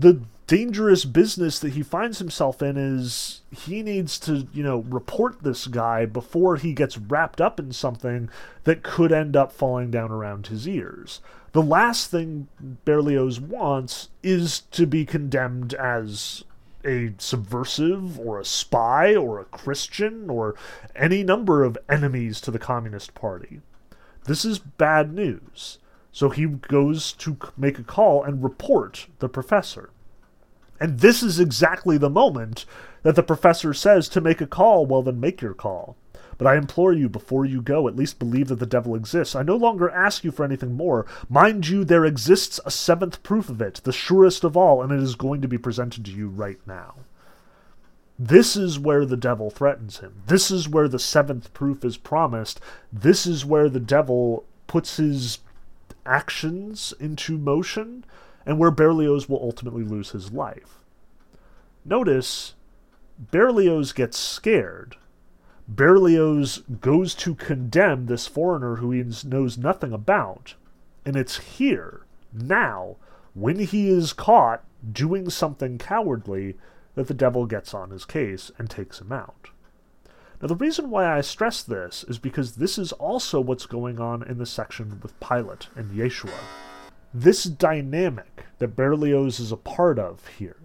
The dangerous business that he finds himself in is he needs to, you know, report this guy before he gets wrapped up in something that could end up falling down around his ears. The last thing Berlioz wants is to be condemned as a subversive or a spy or a Christian or any number of enemies to the Communist Party. This is bad news. So he goes to make a call and report the professor. And this is exactly the moment that the professor says to make a call, well, then make your call. But I implore you, before you go, at least believe that the devil exists. I no longer ask you for anything more. Mind you, there exists a seventh proof of it, the surest of all, and it is going to be presented to you right now. This is where the devil threatens him. This is where the seventh proof is promised. This is where the devil puts his actions into motion and where Berlioz will ultimately lose his life. Notice, Berlioz gets scared. Berlioz goes to condemn this foreigner who he knows nothing about. And it's here, now, when he is caught doing something cowardly, that the devil gets on his case and takes him out. Now, the reason why I stress this is because this is also what's going on in the section with Pilate and Yeshua this dynamic that Berlioz is a part of here,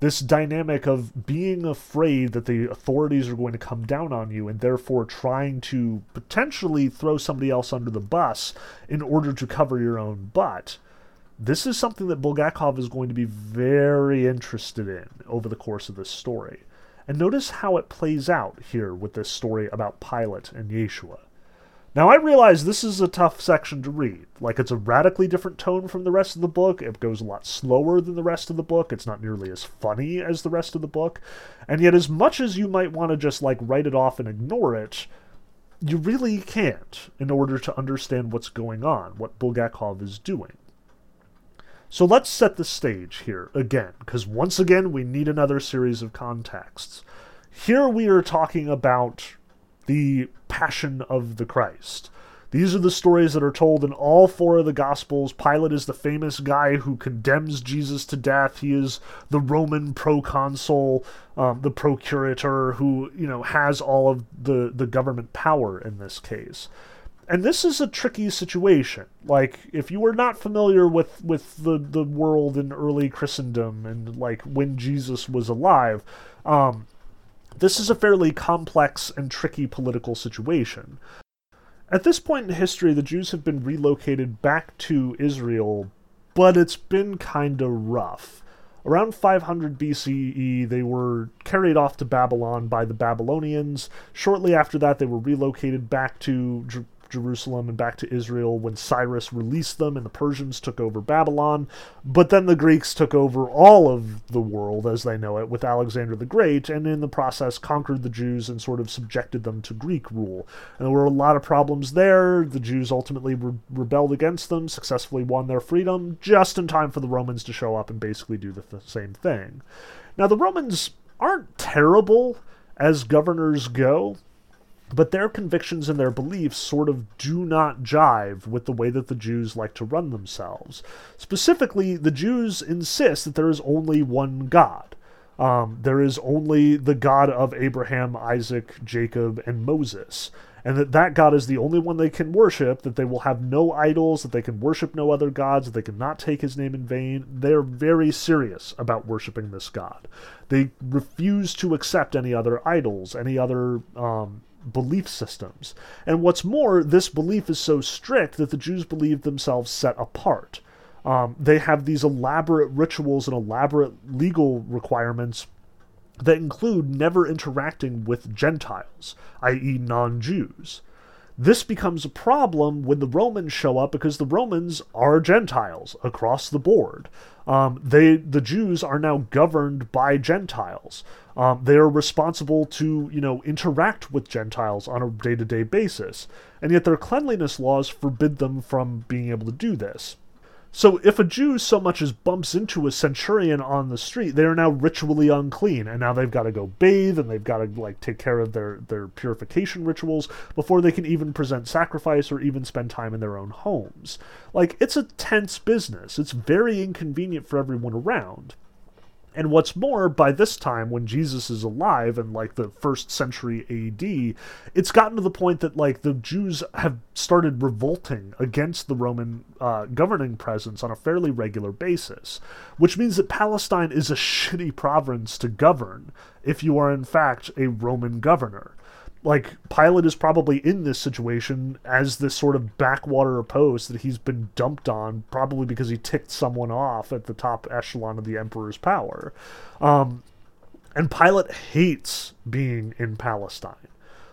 this dynamic of being afraid that the authorities are going to come down on you and therefore trying to potentially throw somebody else under the bus in order to cover your own butt. This is something that Bulgakov is going to be very interested in over the course of this story. And notice how it plays out here with this story about Pilate and Yeshua. Now, I realize this is a tough section to read. Like, it's a radically different tone from the rest of the book. It goes a lot slower than the rest of the book. It's not nearly as funny as the rest of the book. And yet, as much as you might want to just, like, write it off and ignore it, you really can't in order to understand what's going on, what Bulgakov is doing. So let's set the stage here again, because once again, we need another series of contexts. Here we are talking about the Passion of the Christ. These are the stories that are told in all four of the Gospels. Pilate is the famous guy who condemns Jesus to death. He is the Roman proconsul, um, the procurator, who you know has all of the the government power in this case. And this is a tricky situation. Like, if you were not familiar with with the the world in early Christendom and like when Jesus was alive, um, this is a fairly complex and tricky political situation. At this point in history, the Jews have been relocated back to Israel, but it's been kinda rough. Around 500 BCE, they were carried off to Babylon by the Babylonians. Shortly after that, they were relocated back to Jerusalem and back to Israel when Cyrus released them and the Persians took over Babylon. But then the Greeks took over all of the world as they know it with Alexander the Great, and in the process conquered the Jews and sort of subjected them to Greek rule. And there were a lot of problems there. The Jews ultimately re- rebelled against them, successfully won their freedom, just in time for the Romans to show up and basically do the th- same thing. Now, the Romans aren't terrible as governors go but their convictions and their beliefs sort of do not jive with the way that the Jews like to run themselves. Specifically, the Jews insist that there is only one God. Um, there is only the God of Abraham, Isaac, Jacob, and Moses. And that that God is the only one they can worship, that they will have no idols, that they can worship no other gods, that they cannot take his name in vain. They're very serious about worshiping this God. They refuse to accept any other idols, any other um, belief systems. And what's more, this belief is so strict that the Jews believe themselves set apart. Um, they have these elaborate rituals and elaborate legal requirements that include never interacting with Gentiles, i.e., non Jews. This becomes a problem when the Romans show up because the Romans are Gentiles across the board. Um, they the Jews are now governed by Gentiles. Um, they are responsible to you know interact with Gentiles on a day to day basis, and yet their cleanliness laws forbid them from being able to do this. So if a Jew so much as bumps into a centurion on the street, they are now ritually unclean, and now they've got to go bathe and they've got to like take care of their their purification rituals before they can even present sacrifice or even spend time in their own homes. Like it's a tense business. It's very inconvenient for everyone around. And what's more, by this time, when Jesus is alive in like the first century AD, it's gotten to the point that like the Jews have started revolting against the Roman uh, governing presence on a fairly regular basis, which means that Palestine is a shitty province to govern if you are in fact a Roman governor like Pilate is probably in this situation as this sort of backwater post that he's been dumped on, probably because he ticked someone off at the top echelon of the emperor's power. Um, and Pilate hates being in Palestine.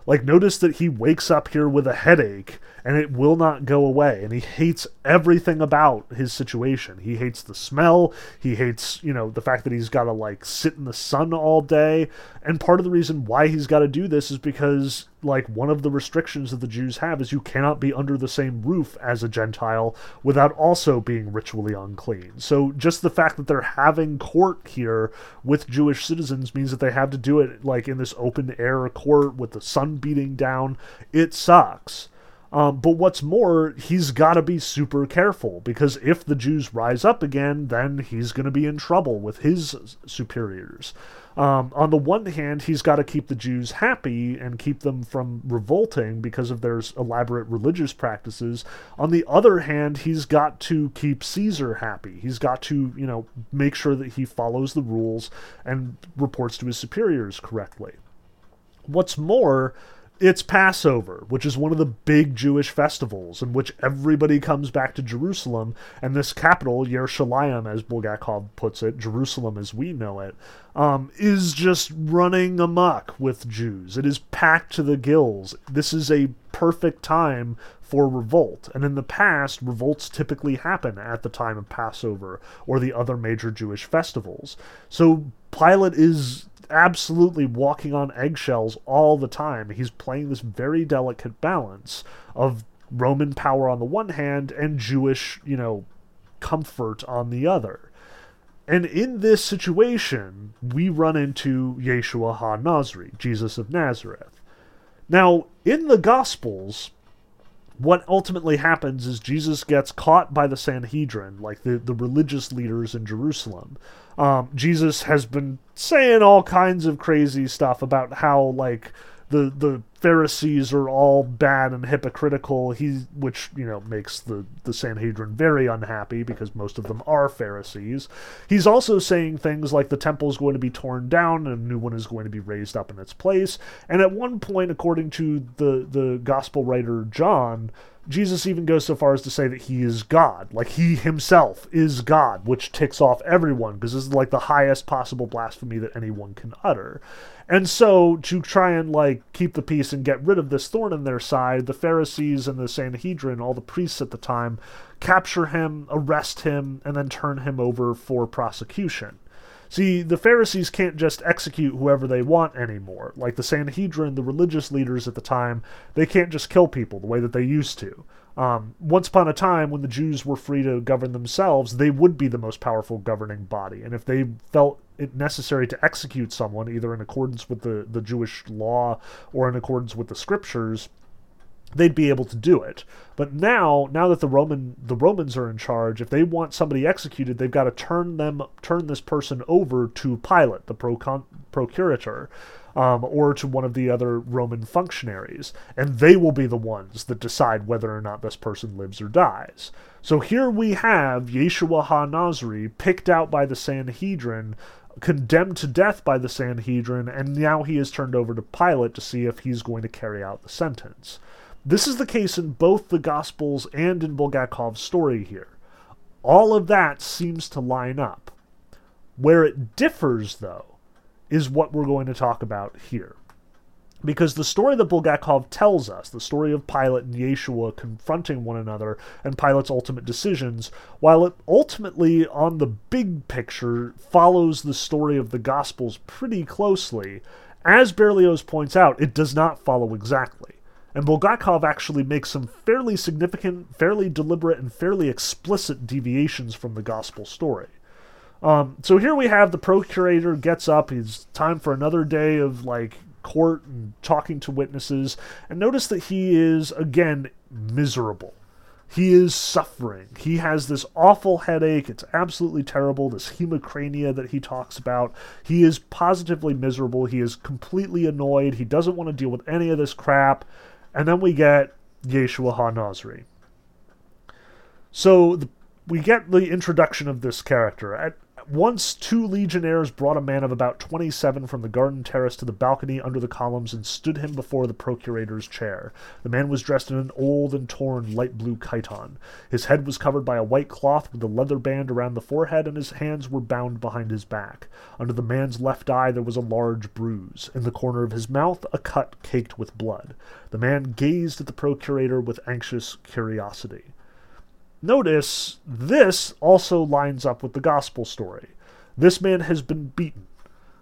Like, notice that he wakes up here with a headache and it will not go away. And he hates everything about his situation. He hates the smell. He hates, you know, the fact that he's got to, like, sit in the sun all day. And part of the reason why he's got to do this is because, like, one of the restrictions that the Jews have is you cannot be under the same roof as a Gentile without also being ritually unclean. So just the fact that they're having court here with Jewish citizens means that they have to do it, like, in this open air court with the sun beating down. It sucks. Um, but what's more, he's got to be super careful because if the Jews rise up again, then he's going to be in trouble with his superiors. Um, on the one hand, he's got to keep the Jews happy and keep them from revolting because of their elaborate religious practices. On the other hand, he's got to keep Caesar happy. He's got to, you know, make sure that he follows the rules and reports to his superiors correctly. What's more, it's Passover, which is one of the big Jewish festivals in which everybody comes back to Jerusalem, and this capital, Yerushalayim, as Bulgakov puts it, Jerusalem as we know it, um, is just running amok with Jews. It is packed to the gills. This is a perfect time for revolt. And in the past, revolts typically happen at the time of Passover or the other major Jewish festivals. So Pilate is absolutely walking on eggshells all the time. He's playing this very delicate balance of Roman power on the one hand and Jewish, you know, comfort on the other. And in this situation, we run into Yeshua ha Nazri, Jesus of Nazareth. Now, in the Gospels, what ultimately happens is Jesus gets caught by the Sanhedrin, like the, the religious leaders in Jerusalem. Um, Jesus has been saying all kinds of crazy stuff about how, like, the the Pharisees are all bad and hypocritical. He, which you know makes the the Sanhedrin very unhappy because most of them are Pharisees. He's also saying things like the temple is going to be torn down and a new one is going to be raised up in its place. And at one point, according to the the gospel writer John, Jesus even goes so far as to say that he is God, like he himself is God, which ticks off everyone because this is like the highest possible blasphemy that anyone can utter. And so, to try and like keep the peace and get rid of this thorn in their side, the Pharisees and the Sanhedrin, all the priests at the time, capture him, arrest him, and then turn him over for prosecution. See, the Pharisees can't just execute whoever they want anymore. Like the Sanhedrin, the religious leaders at the time, they can't just kill people the way that they used to. Um, once upon a time, when the Jews were free to govern themselves, they would be the most powerful governing body. And if they felt it necessary to execute someone, either in accordance with the, the Jewish law or in accordance with the scriptures, they'd be able to do it. But now, now that the Roman the Romans are in charge, if they want somebody executed, they've got to turn them turn this person over to Pilate, the procon, procurator um, or to one of the other Roman functionaries, and they will be the ones that decide whether or not this person lives or dies. So here we have Yeshua ha Nazri picked out by the Sanhedrin, condemned to death by the Sanhedrin, and now he is turned over to Pilate to see if he's going to carry out the sentence. This is the case in both the Gospels and in Bulgakov's story here. All of that seems to line up. Where it differs, though, is what we're going to talk about here. Because the story that Bulgakov tells us, the story of Pilate and Yeshua confronting one another and Pilate's ultimate decisions, while it ultimately, on the big picture, follows the story of the Gospels pretty closely, as Berlioz points out, it does not follow exactly. And Bulgakov actually makes some fairly significant, fairly deliberate, and fairly explicit deviations from the Gospel story. Um, so here we have the procurator gets up. It's time for another day of like court and talking to witnesses. And notice that he is again miserable. He is suffering. He has this awful headache. It's absolutely terrible. This hemicrania that he talks about. He is positively miserable. He is completely annoyed. He doesn't want to deal with any of this crap. And then we get Yeshua Ha Nazri. So the, we get the introduction of this character. At, once two legionnaires brought a man of about twenty seven from the garden terrace to the balcony under the columns and stood him before the procurator's chair. The man was dressed in an old and torn light blue chiton. His head was covered by a white cloth with a leather band around the forehead, and his hands were bound behind his back. Under the man's left eye there was a large bruise. In the corner of his mouth a cut caked with blood. The man gazed at the procurator with anxious curiosity. Notice this also lines up with the gospel story. This man has been beaten.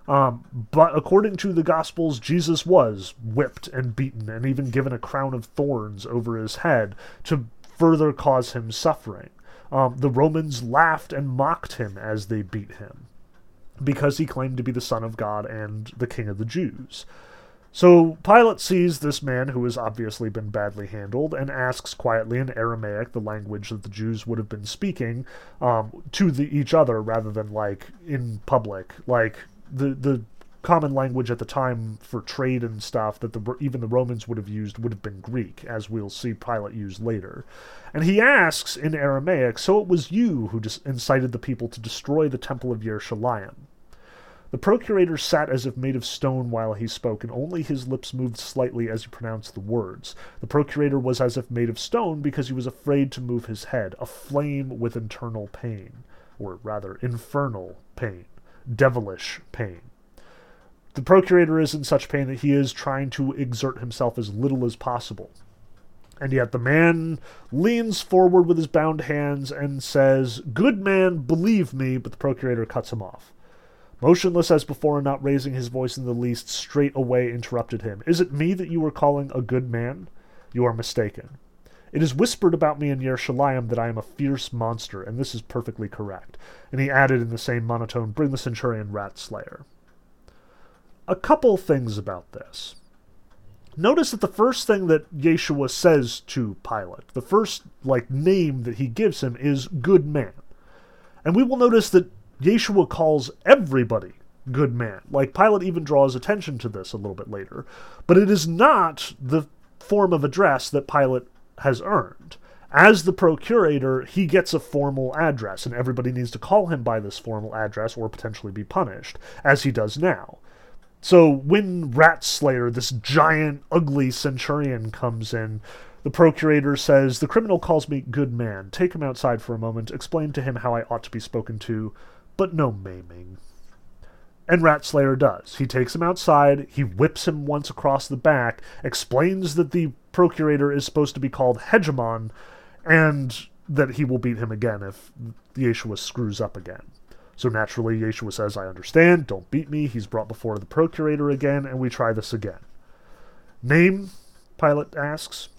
Um, but according to the Gospels, Jesus was whipped and beaten and even given a crown of thorns over his head to further cause him suffering. Um, the Romans laughed and mocked him as they beat him because he claimed to be the Son of God and the King of the Jews. So Pilate sees this man who has obviously been badly handled and asks quietly in Aramaic, the language that the Jews would have been speaking, um, to the, each other rather than like in public. Like the the common language at the time for trade and stuff that the, even the Romans would have used would have been Greek, as we'll see Pilate use later. And he asks in Aramaic, "So it was you who incited the people to destroy the temple of Yerushalayim." The procurator sat as if made of stone while he spoke, and only his lips moved slightly as he pronounced the words. The procurator was as if made of stone because he was afraid to move his head, aflame with internal pain, or rather, infernal pain, devilish pain. The procurator is in such pain that he is trying to exert himself as little as possible. And yet the man leans forward with his bound hands and says, Good man, believe me, but the procurator cuts him off. Motionless as before and not raising his voice in the least, straightway interrupted him. Is it me that you are calling a good man? You are mistaken. It is whispered about me in Yerushalayim that I am a fierce monster, and this is perfectly correct. And he added in the same monotone, Bring the centurion rat slayer. A couple things about this. Notice that the first thing that Yeshua says to Pilate, the first like name that he gives him is good man. And we will notice that Yeshua calls everybody good man. Like Pilate even draws attention to this a little bit later. But it is not the form of address that Pilate has earned. As the procurator, he gets a formal address, and everybody needs to call him by this formal address or potentially be punished, as he does now. So when Rat Slayer, this giant, ugly centurion, comes in, the procurator says, The criminal calls me good man. Take him outside for a moment, explain to him how I ought to be spoken to, but no maiming. And Rat Slayer does. He takes him outside, he whips him once across the back, explains that the procurator is supposed to be called Hegemon, and that he will beat him again if Yeshua screws up again. So naturally, Yeshua says, I understand, don't beat me. He's brought before the procurator again, and we try this again. Name? Pilate asks.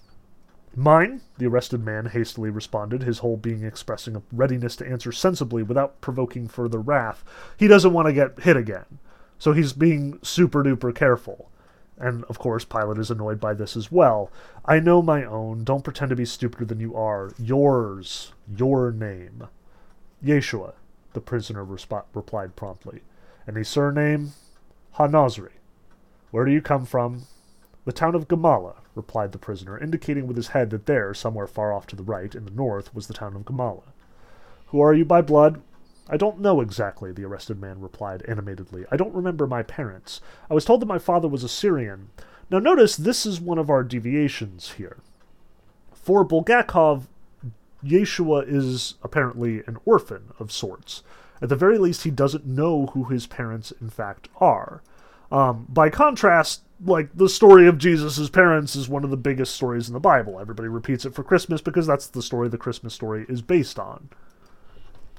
Mine, the arrested man hastily responded, his whole being expressing a readiness to answer sensibly without provoking further wrath. He doesn't want to get hit again, so he's being super duper careful. And of course, Pilate is annoyed by this as well. I know my own. Don't pretend to be stupider than you are. Yours. Your name. Yeshua, the prisoner resp- replied promptly. Any surname? Hanazri. Where do you come from? The town of Gamala, replied the prisoner, indicating with his head that there, somewhere far off to the right, in the north, was the town of Gamala. Who are you by blood? I don't know exactly, the arrested man replied animatedly. I don't remember my parents. I was told that my father was a Syrian. Now notice this is one of our deviations here. For Bulgakov, Yeshua is apparently an orphan of sorts. At the very least, he doesn't know who his parents in fact are. Um, by contrast, like the story of Jesus' parents is one of the biggest stories in the Bible. Everybody repeats it for Christmas because that's the story the Christmas story is based on.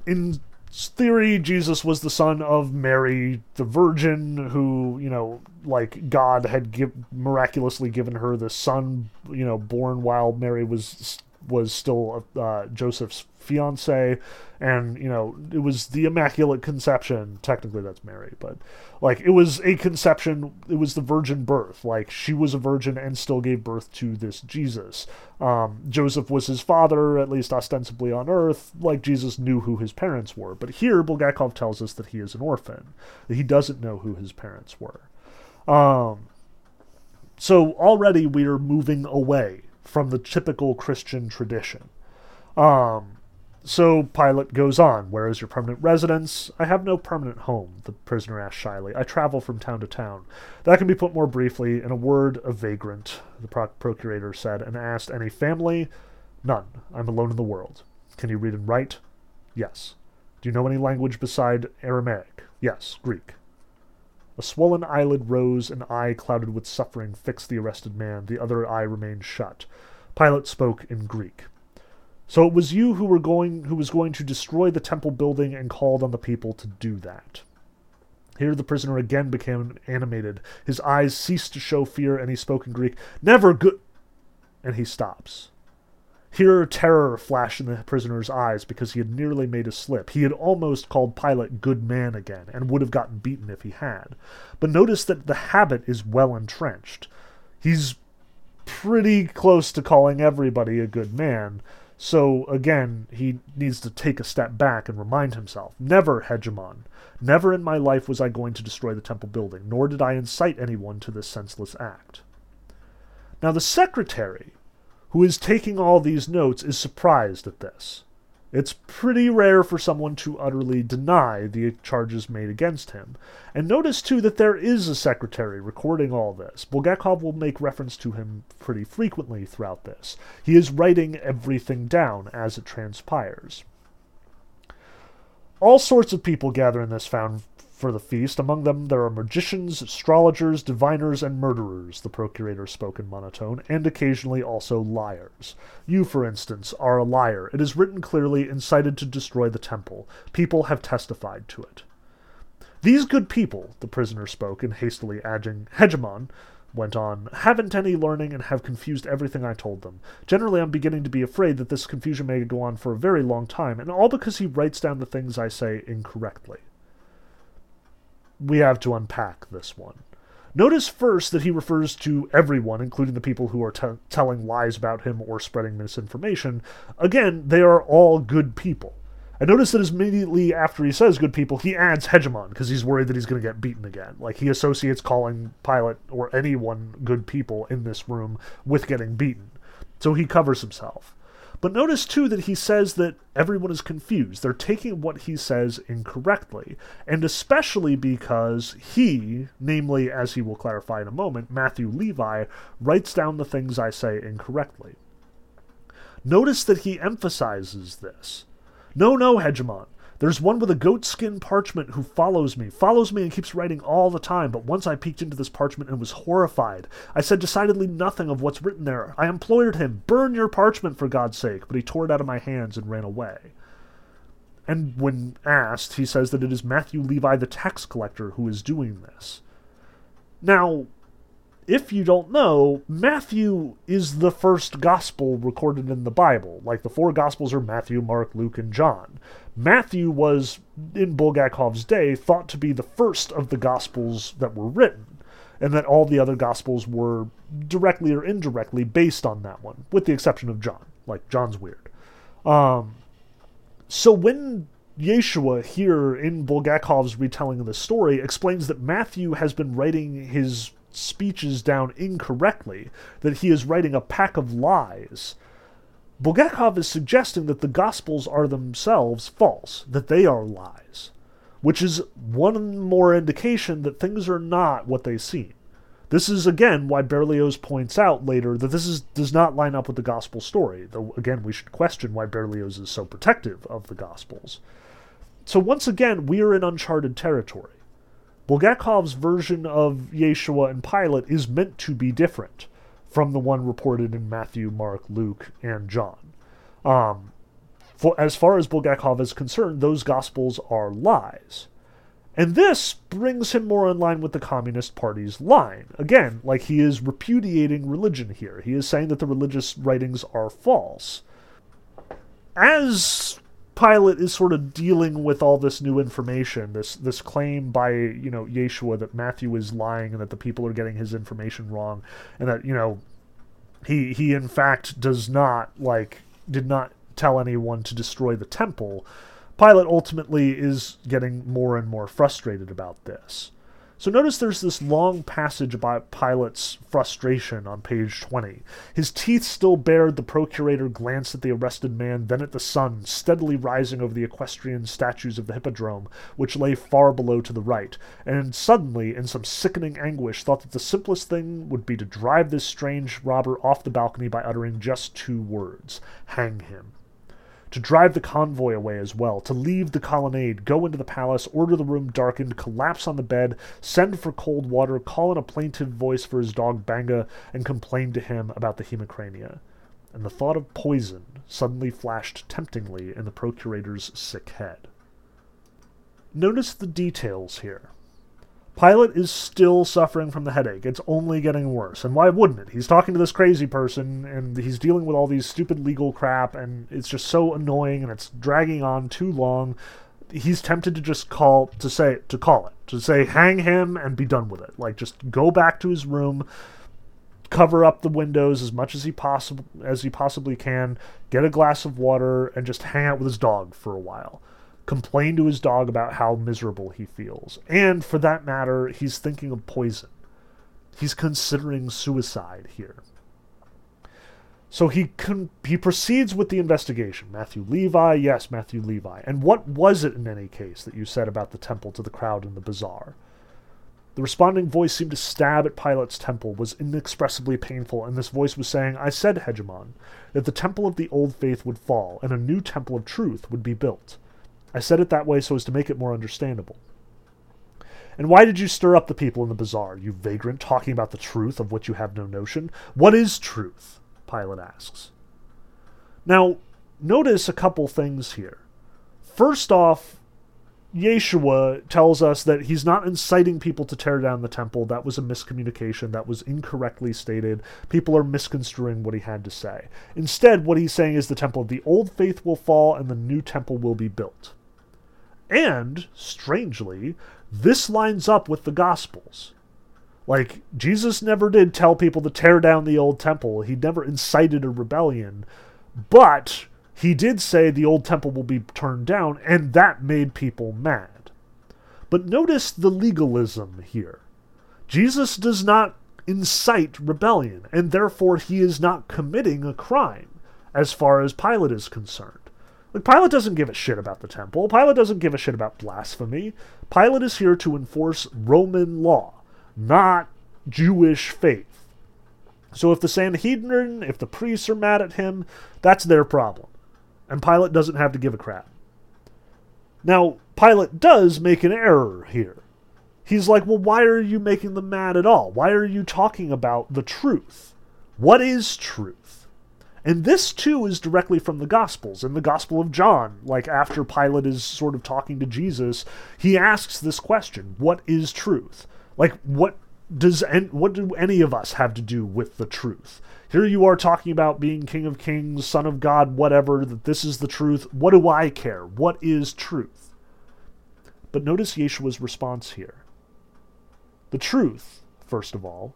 In theory, Jesus was the son of Mary, the Virgin, who, you know, like God had give, miraculously given her the son, you know, born while Mary was was still uh, Joseph's fiance. And you know it was the immaculate conception. Technically that's mary but like it was a conception. It was the virgin birth. Like she was a virgin and still gave birth to this jesus. Um, joseph was his father at least ostensibly on earth. Like jesus knew who his parents were. But here bulgakov tells us that he is an orphan. That he doesn't know who his parents were. Um, so already we are moving away from the typical christian tradition um, so Pilate goes on. Where is your permanent residence? I have no permanent home, the prisoner asked shyly. I travel from town to town. That can be put more briefly in a word a vagrant, the procurator said, and asked, Any family? None. I'm alone in the world. Can you read and write? Yes. Do you know any language beside Aramaic? Yes, Greek. A swollen eyelid rose, an eye clouded with suffering fixed the arrested man. The other eye remained shut. Pilate spoke in Greek. So it was you who were going who was going to destroy the temple building and called on the people to do that. Here the prisoner again became animated. His eyes ceased to show fear, and he spoke in Greek. Never good. And he stops. Here terror flashed in the prisoner's eyes because he had nearly made a slip. He had almost called Pilate good man again, and would have gotten beaten if he had. But notice that the habit is well entrenched. He's pretty close to calling everybody a good man, so again, he needs to take a step back and remind himself never, hegemon. Never in my life was I going to destroy the temple building, nor did I incite anyone to this senseless act. Now, the secretary, who is taking all these notes, is surprised at this. It's pretty rare for someone to utterly deny the charges made against him. And notice, too, that there is a secretary recording all this. Bulgakov will make reference to him pretty frequently throughout this. He is writing everything down as it transpires. All sorts of people gather in this found for the feast. Among them there are magicians, astrologers, diviners, and murderers, the procurator spoke in monotone, and occasionally also liars. You, for instance, are a liar. It is written clearly, incited to destroy the temple. People have testified to it. These good people, the prisoner spoke and hastily adding, Hegemon, went on, haven't any learning and have confused everything I told them. Generally, I'm beginning to be afraid that this confusion may go on for a very long time, and all because he writes down the things I say incorrectly. We have to unpack this one. Notice first that he refers to everyone, including the people who are t- telling lies about him or spreading misinformation. Again, they are all good people. I notice that immediately after he says good people, he adds hegemon because he's worried that he's going to get beaten again. Like he associates calling Pilate or anyone good people in this room with getting beaten. So he covers himself. But notice too that he says that everyone is confused. They're taking what he says incorrectly. And especially because he, namely, as he will clarify in a moment, Matthew Levi, writes down the things I say incorrectly. Notice that he emphasizes this. No, no, Hegemon. There's one with a goatskin parchment who follows me, follows me and keeps writing all the time, but once I peeked into this parchment and was horrified. I said decidedly nothing of what's written there. I implored him, burn your parchment for God's sake, but he tore it out of my hands and ran away. And when asked, he says that it is Matthew Levi the tax collector who is doing this. Now, if you don't know, Matthew is the first gospel recorded in the Bible. Like the four gospels are Matthew, Mark, Luke, and John. Matthew was, in Bulgakov's day, thought to be the first of the gospels that were written, and that all the other gospels were directly or indirectly based on that one, with the exception of John. Like, John's weird. Um, so when Yeshua here in Bulgakov's retelling of the story explains that Matthew has been writing his speeches down incorrectly, that he is writing a pack of lies. Bulgakov is suggesting that the Gospels are themselves false, that they are lies, which is one more indication that things are not what they seem. This is again why Berlioz points out later that this is, does not line up with the gospel story, though again we should question why Berlioz is so protective of the gospels. So once again, we are in uncharted territory. Bulgakov's version of Yeshua and Pilate is meant to be different from the one reported in Matthew, Mark, Luke, and John. Um, for, as far as Bulgakov is concerned, those gospels are lies. And this brings him more in line with the Communist Party's line. Again, like he is repudiating religion here. He is saying that the religious writings are false. As Pilate is sort of dealing with all this new information, this this claim by you know Yeshua that Matthew is lying and that the people are getting his information wrong, and that you know he he in fact does not like did not tell anyone to destroy the temple. Pilate ultimately is getting more and more frustrated about this. So notice there's this long passage about Pilate's frustration on page 20. His teeth still bared, the procurator glanced at the arrested man, then at the sun, steadily rising over the equestrian statues of the hippodrome, which lay far below to the right, and suddenly, in some sickening anguish, thought that the simplest thing would be to drive this strange robber off the balcony by uttering just two words hang him to drive the convoy away as well, to leave the colonnade, go into the palace, order the room darkened, collapse on the bed, send for cold water, call in a plaintive voice for his dog Banga, and complain to him about the hemicrania. And the thought of poison suddenly flashed temptingly in the procurator's sick head. Notice the details here. Pilate is still suffering from the headache. It's only getting worse. And why wouldn't it? He's talking to this crazy person and he's dealing with all these stupid legal crap and it's just so annoying and it's dragging on too long. He's tempted to just call to say to call it. To say hang him and be done with it. Like just go back to his room, cover up the windows as much as he possible as he possibly can, get a glass of water and just hang out with his dog for a while complain to his dog about how miserable he feels. And for that matter, he's thinking of poison. He's considering suicide here. So he con- he proceeds with the investigation. Matthew Levi, yes, Matthew Levi. And what was it in any case that you said about the temple to the crowd in the bazaar? The responding voice seemed to stab at Pilate's temple, was inexpressibly painful, and this voice was saying, I said, Hegemon, that the temple of the old faith would fall, and a new temple of truth would be built. I said it that way so as to make it more understandable. And why did you stir up the people in the bazaar, you vagrant, talking about the truth of which you have no notion? What is truth? Pilate asks. Now, notice a couple things here. First off, Yeshua tells us that he's not inciting people to tear down the temple. That was a miscommunication. That was incorrectly stated. People are misconstruing what he had to say. Instead, what he's saying is the temple of the old faith will fall and the new temple will be built. And, strangely, this lines up with the Gospels. Like, Jesus never did tell people to tear down the old temple, he never incited a rebellion. But he did say the old temple will be turned down, and that made people mad. But notice the legalism here. Jesus does not incite rebellion, and therefore he is not committing a crime as far as Pilate is concerned. Like, Pilate doesn't give a shit about the temple. Pilate doesn't give a shit about blasphemy. Pilate is here to enforce Roman law, not Jewish faith. So if the Sanhedrin, if the priests are mad at him, that's their problem and Pilate doesn't have to give a crap. Now, Pilate does make an error here. He's like, well, why are you making them mad at all? Why are you talking about the truth? What is truth? And this, too, is directly from the Gospels. In the Gospel of John, like after Pilate is sort of talking to Jesus, he asks this question What is truth? Like, what does and what do any of us have to do with the truth? Here you are talking about being King of Kings, Son of God, whatever, that this is the truth. What do I care? What is truth? But notice Yeshua's response here. The truth, first of all,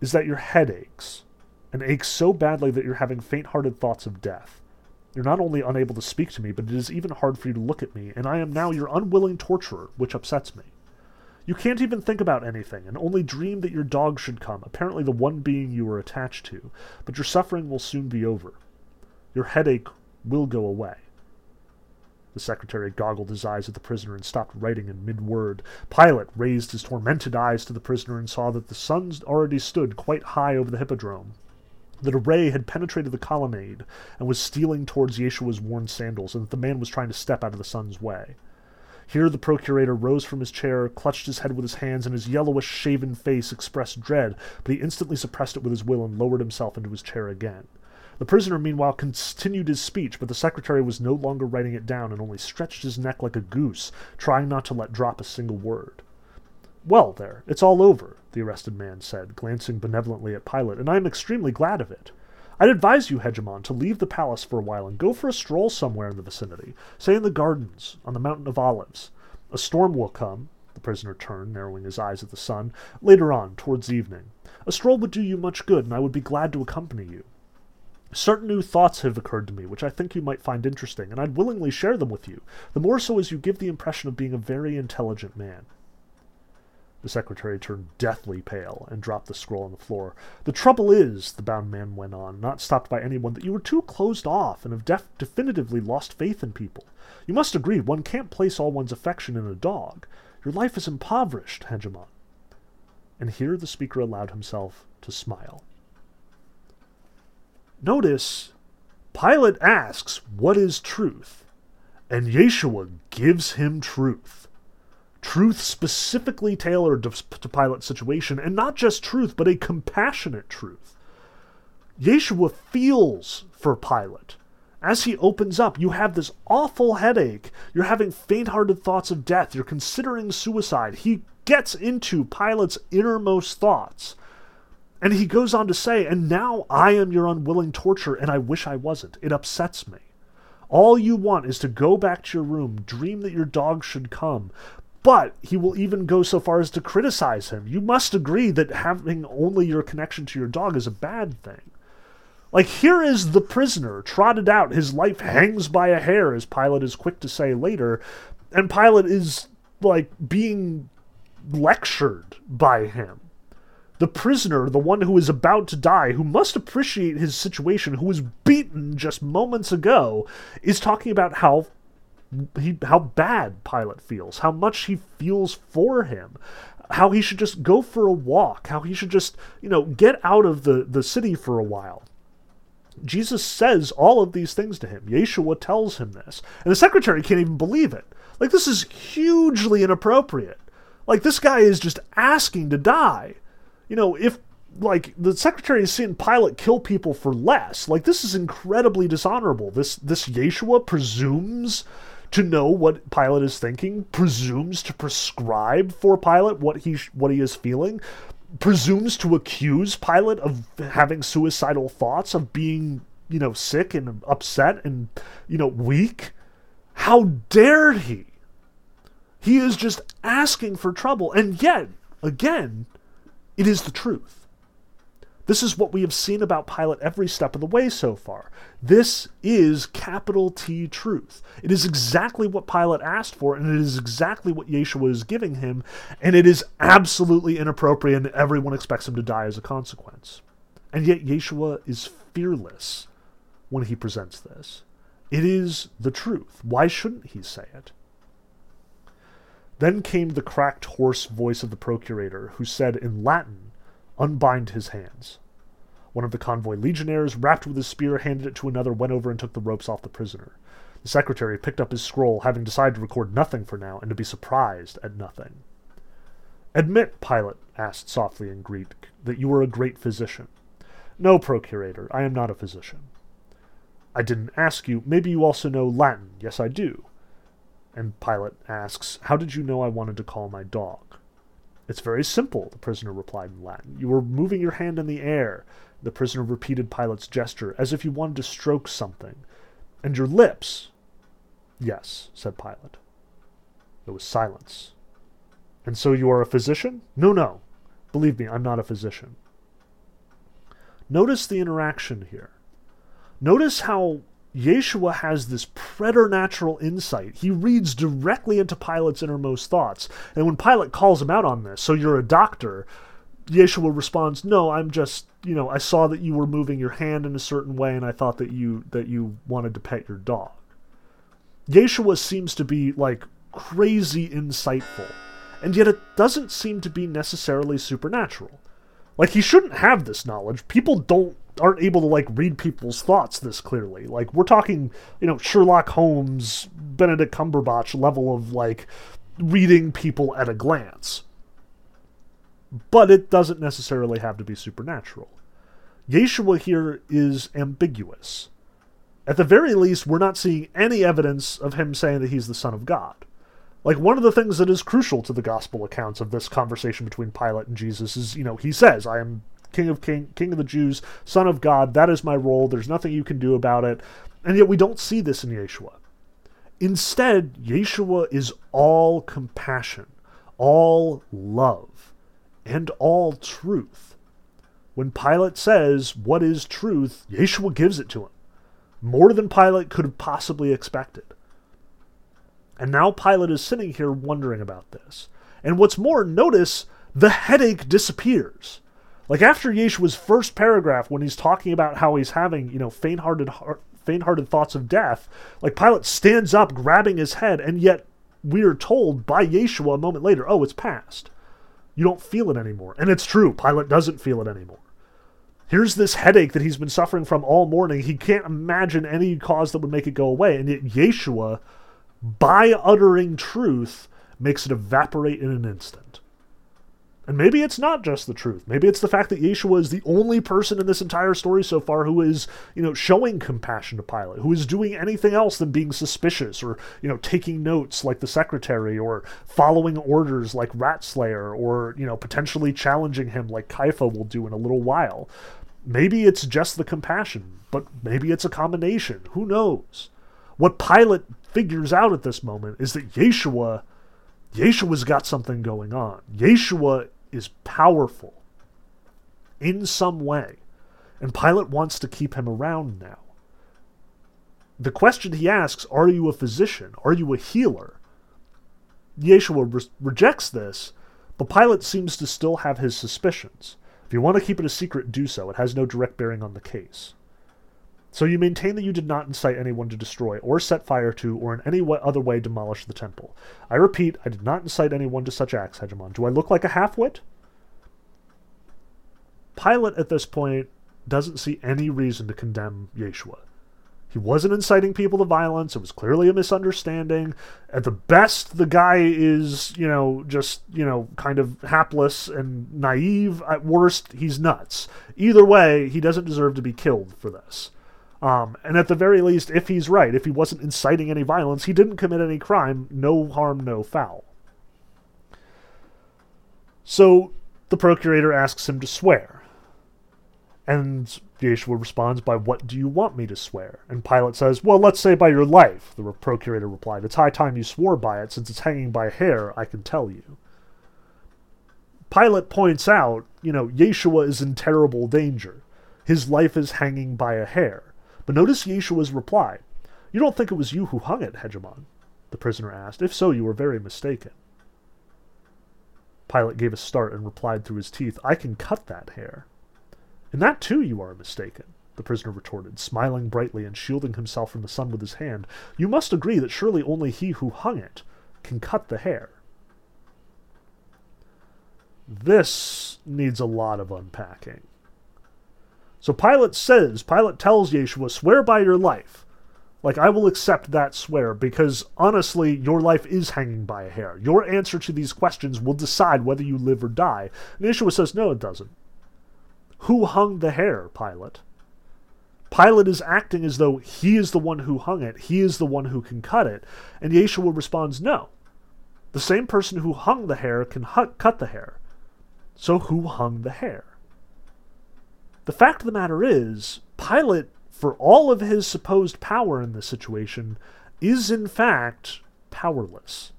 is that your head aches, and aches so badly that you're having faint hearted thoughts of death. You're not only unable to speak to me, but it is even hard for you to look at me, and I am now your unwilling torturer, which upsets me. You can't even think about anything, and only dream that your dog should come, apparently the one being you are attached to, but your suffering will soon be over. Your headache will go away. The secretary goggled his eyes at the prisoner and stopped writing in mid word. Pilate raised his tormented eyes to the prisoner and saw that the sun already stood quite high over the hippodrome. That a ray had penetrated the colonnade and was stealing towards Yeshua's worn sandals, and that the man was trying to step out of the sun's way. Here the procurator rose from his chair, clutched his head with his hands, and his yellowish shaven face expressed dread, but he instantly suppressed it with his will and lowered himself into his chair again. The prisoner, meanwhile, continued his speech, but the secretary was no longer writing it down and only stretched his neck like a goose, trying not to let drop a single word. Well, there, it's all over, the arrested man said, glancing benevolently at Pilate, and I am extremely glad of it. I'd advise you, Hegemon, to leave the palace for a while and go for a stroll somewhere in the vicinity, say in the gardens, on the Mountain of Olives. A storm will come, the prisoner turned, narrowing his eyes at the sun, later on, towards evening. A stroll would do you much good, and I would be glad to accompany you. Certain new thoughts have occurred to me, which I think you might find interesting, and I'd willingly share them with you, the more so as you give the impression of being a very intelligent man. The secretary turned deathly pale and dropped the scroll on the floor. The trouble is, the bound man went on, not stopped by anyone, that you are too closed off and have def- definitively lost faith in people. You must agree, one can't place all one's affection in a dog. Your life is impoverished, Hegemon. And here the speaker allowed himself to smile. Notice, Pilate asks, What is truth? And Yeshua gives him truth truth specifically tailored to, to Pilate's situation, and not just truth, but a compassionate truth. Yeshua feels for Pilate. As he opens up, you have this awful headache. You're having faint hearted thoughts of death. You're considering suicide. He gets into Pilate's innermost thoughts. And he goes on to say, And now I am your unwilling torturer, and I wish I wasn't. It upsets me. All you want is to go back to your room, dream that your dog should come, but he will even go so far as to criticize him. You must agree that having only your connection to your dog is a bad thing. Like, here is the prisoner, trotted out, his life hangs by a hair, as Pilate is quick to say later, and Pilate is, like, being lectured by him. The prisoner, the one who is about to die, who must appreciate his situation, who was beaten just moments ago, is talking about how he how bad Pilate feels, how much he feels for him, how he should just go for a walk, how he should just, you know, get out of the, the city for a while. Jesus says all of these things to him. Yeshua tells him this. And the secretary can't even believe it. Like, this is hugely inappropriate. Like, this guy is just asking to die. You know, if, like, the secretary is seeing Pilate kill people for less, like, this is incredibly dishonorable. This, this Yeshua presumes to know what Pilate is thinking, presumes to prescribe for Pilate what he what he is feeling, presumes to accuse Pilate of having suicidal thoughts, of being, you know, sick and upset and, you know, weak. How dared he? He is just asking for trouble. And yet, again, it is the truth. This is what we have seen about Pilate every step of the way so far. This is capital T truth. It is exactly what Pilate asked for, and it is exactly what Yeshua is giving him, and it is absolutely inappropriate, and everyone expects him to die as a consequence. And yet, Yeshua is fearless when he presents this. It is the truth. Why shouldn't he say it? Then came the cracked, hoarse voice of the procurator, who said in Latin, unbind his hands. One of the convoy legionnaires, wrapped with his spear, handed it to another, went over and took the ropes off the prisoner. The secretary picked up his scroll, having decided to record nothing for now and to be surprised at nothing. Admit, Pilate asked softly in Greek, that you are a great physician. No, procurator, I am not a physician. I didn't ask you. Maybe you also know Latin. Yes, I do. And Pilate asks, How did you know I wanted to call my dog? It's very simple, the prisoner replied in Latin. You were moving your hand in the air. The prisoner repeated Pilate's gesture, as if you wanted to stroke something. And your lips. Yes, said Pilate. There was silence. And so you are a physician? No, no. Believe me, I'm not a physician. Notice the interaction here. Notice how Yeshua has this preternatural insight. He reads directly into Pilate's innermost thoughts. And when Pilate calls him out on this, so you're a doctor, Yeshua responds, "No, I'm just, you know, I saw that you were moving your hand in a certain way and I thought that you that you wanted to pet your dog." Yeshua seems to be like crazy insightful, and yet it doesn't seem to be necessarily supernatural. Like he shouldn't have this knowledge. People don't aren't able to like read people's thoughts this clearly. Like we're talking, you know, Sherlock Holmes, Benedict Cumberbatch level of like reading people at a glance. But it doesn't necessarily have to be supernatural. Yeshua here is ambiguous. At the very least, we're not seeing any evidence of him saying that he's the Son of God. Like, one of the things that is crucial to the gospel accounts of this conversation between Pilate and Jesus is, you know, he says, I am King of King, King of the Jews, Son of God. That is my role. There's nothing you can do about it. And yet we don't see this in Yeshua. Instead, Yeshua is all compassion, all love, and all truth. When Pilate says, What is truth? Yeshua gives it to him. More than Pilate could have possibly expected. And now Pilate is sitting here wondering about this. And what's more, notice the headache disappears. Like after Yeshua's first paragraph, when he's talking about how he's having, you know, faint-hearted, faint-hearted thoughts of death, like Pilate stands up, grabbing his head, and yet we are told by Yeshua a moment later, "Oh, it's past. You don't feel it anymore." And it's true. Pilate doesn't feel it anymore. Here's this headache that he's been suffering from all morning. He can't imagine any cause that would make it go away, and yet Yeshua, by uttering truth, makes it evaporate in an instant. And maybe it's not just the truth. Maybe it's the fact that Yeshua is the only person in this entire story so far who is, you know, showing compassion to Pilate, who is doing anything else than being suspicious or, you know, taking notes like the secretary or following orders like Ratslayer or, you know, potentially challenging him like Kaifa will do in a little while. Maybe it's just the compassion, but maybe it's a combination. Who knows? What Pilate figures out at this moment is that Yeshua Yeshua's got something going on. Yeshua is powerful in some way, and Pilate wants to keep him around now. The question he asks, Are you a physician? Are you a healer? Yeshua re- rejects this, but Pilate seems to still have his suspicions. If you want to keep it a secret, do so. It has no direct bearing on the case. So you maintain that you did not incite anyone to destroy, or set fire to, or in any other way demolish the temple. I repeat, I did not incite anyone to such acts, Hegemon. Do I look like a half-wit? Pilate, at this point, doesn't see any reason to condemn Yeshua. He wasn't inciting people to violence. It was clearly a misunderstanding. At the best, the guy is, you know, just, you know, kind of hapless and naive. At worst, he's nuts. Either way, he doesn't deserve to be killed for this. Um, and at the very least, if he's right, if he wasn't inciting any violence, he didn't commit any crime, no harm, no foul. So the procurator asks him to swear. And Yeshua responds by, What do you want me to swear? And Pilate says, Well, let's say by your life. The procurator replied, It's high time you swore by it, since it's hanging by a hair, I can tell you. Pilate points out, you know, Yeshua is in terrible danger. His life is hanging by a hair. But notice Yeshua's reply. You don't think it was you who hung it, Hegemon? The prisoner asked. If so, you were very mistaken. Pilate gave a start and replied through his teeth, I can cut that hair. In that too you are mistaken, the prisoner retorted, smiling brightly and shielding himself from the sun with his hand. You must agree that surely only he who hung it can cut the hair. This needs a lot of unpacking. So Pilate says, Pilate tells Yeshua, swear by your life. Like, I will accept that swear because honestly, your life is hanging by a hair. Your answer to these questions will decide whether you live or die. And Yeshua says, no, it doesn't. Who hung the hair, Pilate? Pilate is acting as though he is the one who hung it, he is the one who can cut it. And Yeshua responds, no. The same person who hung the hair can cut the hair. So who hung the hair? The fact of the matter is, Pilate, for all of his supposed power in this situation, is in fact powerless.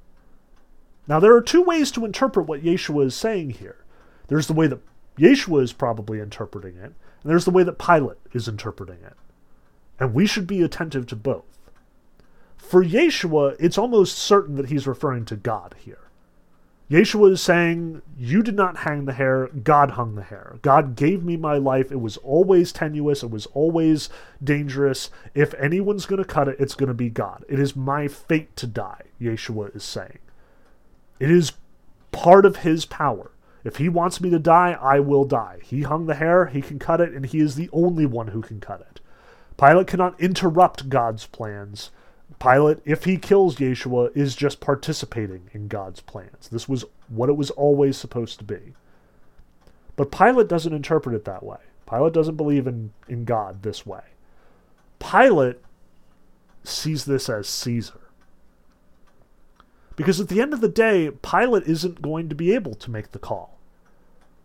Now, there are two ways to interpret what Yeshua is saying here. There's the way that Yeshua is probably interpreting it, and there's the way that Pilate is interpreting it. And we should be attentive to both. For Yeshua, it's almost certain that he's referring to God here. Yeshua is saying, You did not hang the hair, God hung the hair. God gave me my life. It was always tenuous, it was always dangerous. If anyone's going to cut it, it's going to be God. It is my fate to die, Yeshua is saying. It is part of his power. If he wants me to die, I will die. He hung the hair, he can cut it, and he is the only one who can cut it. Pilate cannot interrupt God's plans. Pilate, if he kills Yeshua, is just participating in God's plans. This was what it was always supposed to be. But Pilate doesn't interpret it that way. Pilate doesn't believe in, in God this way. Pilate sees this as Caesar. Because at the end of the day, Pilate isn't going to be able to make the call.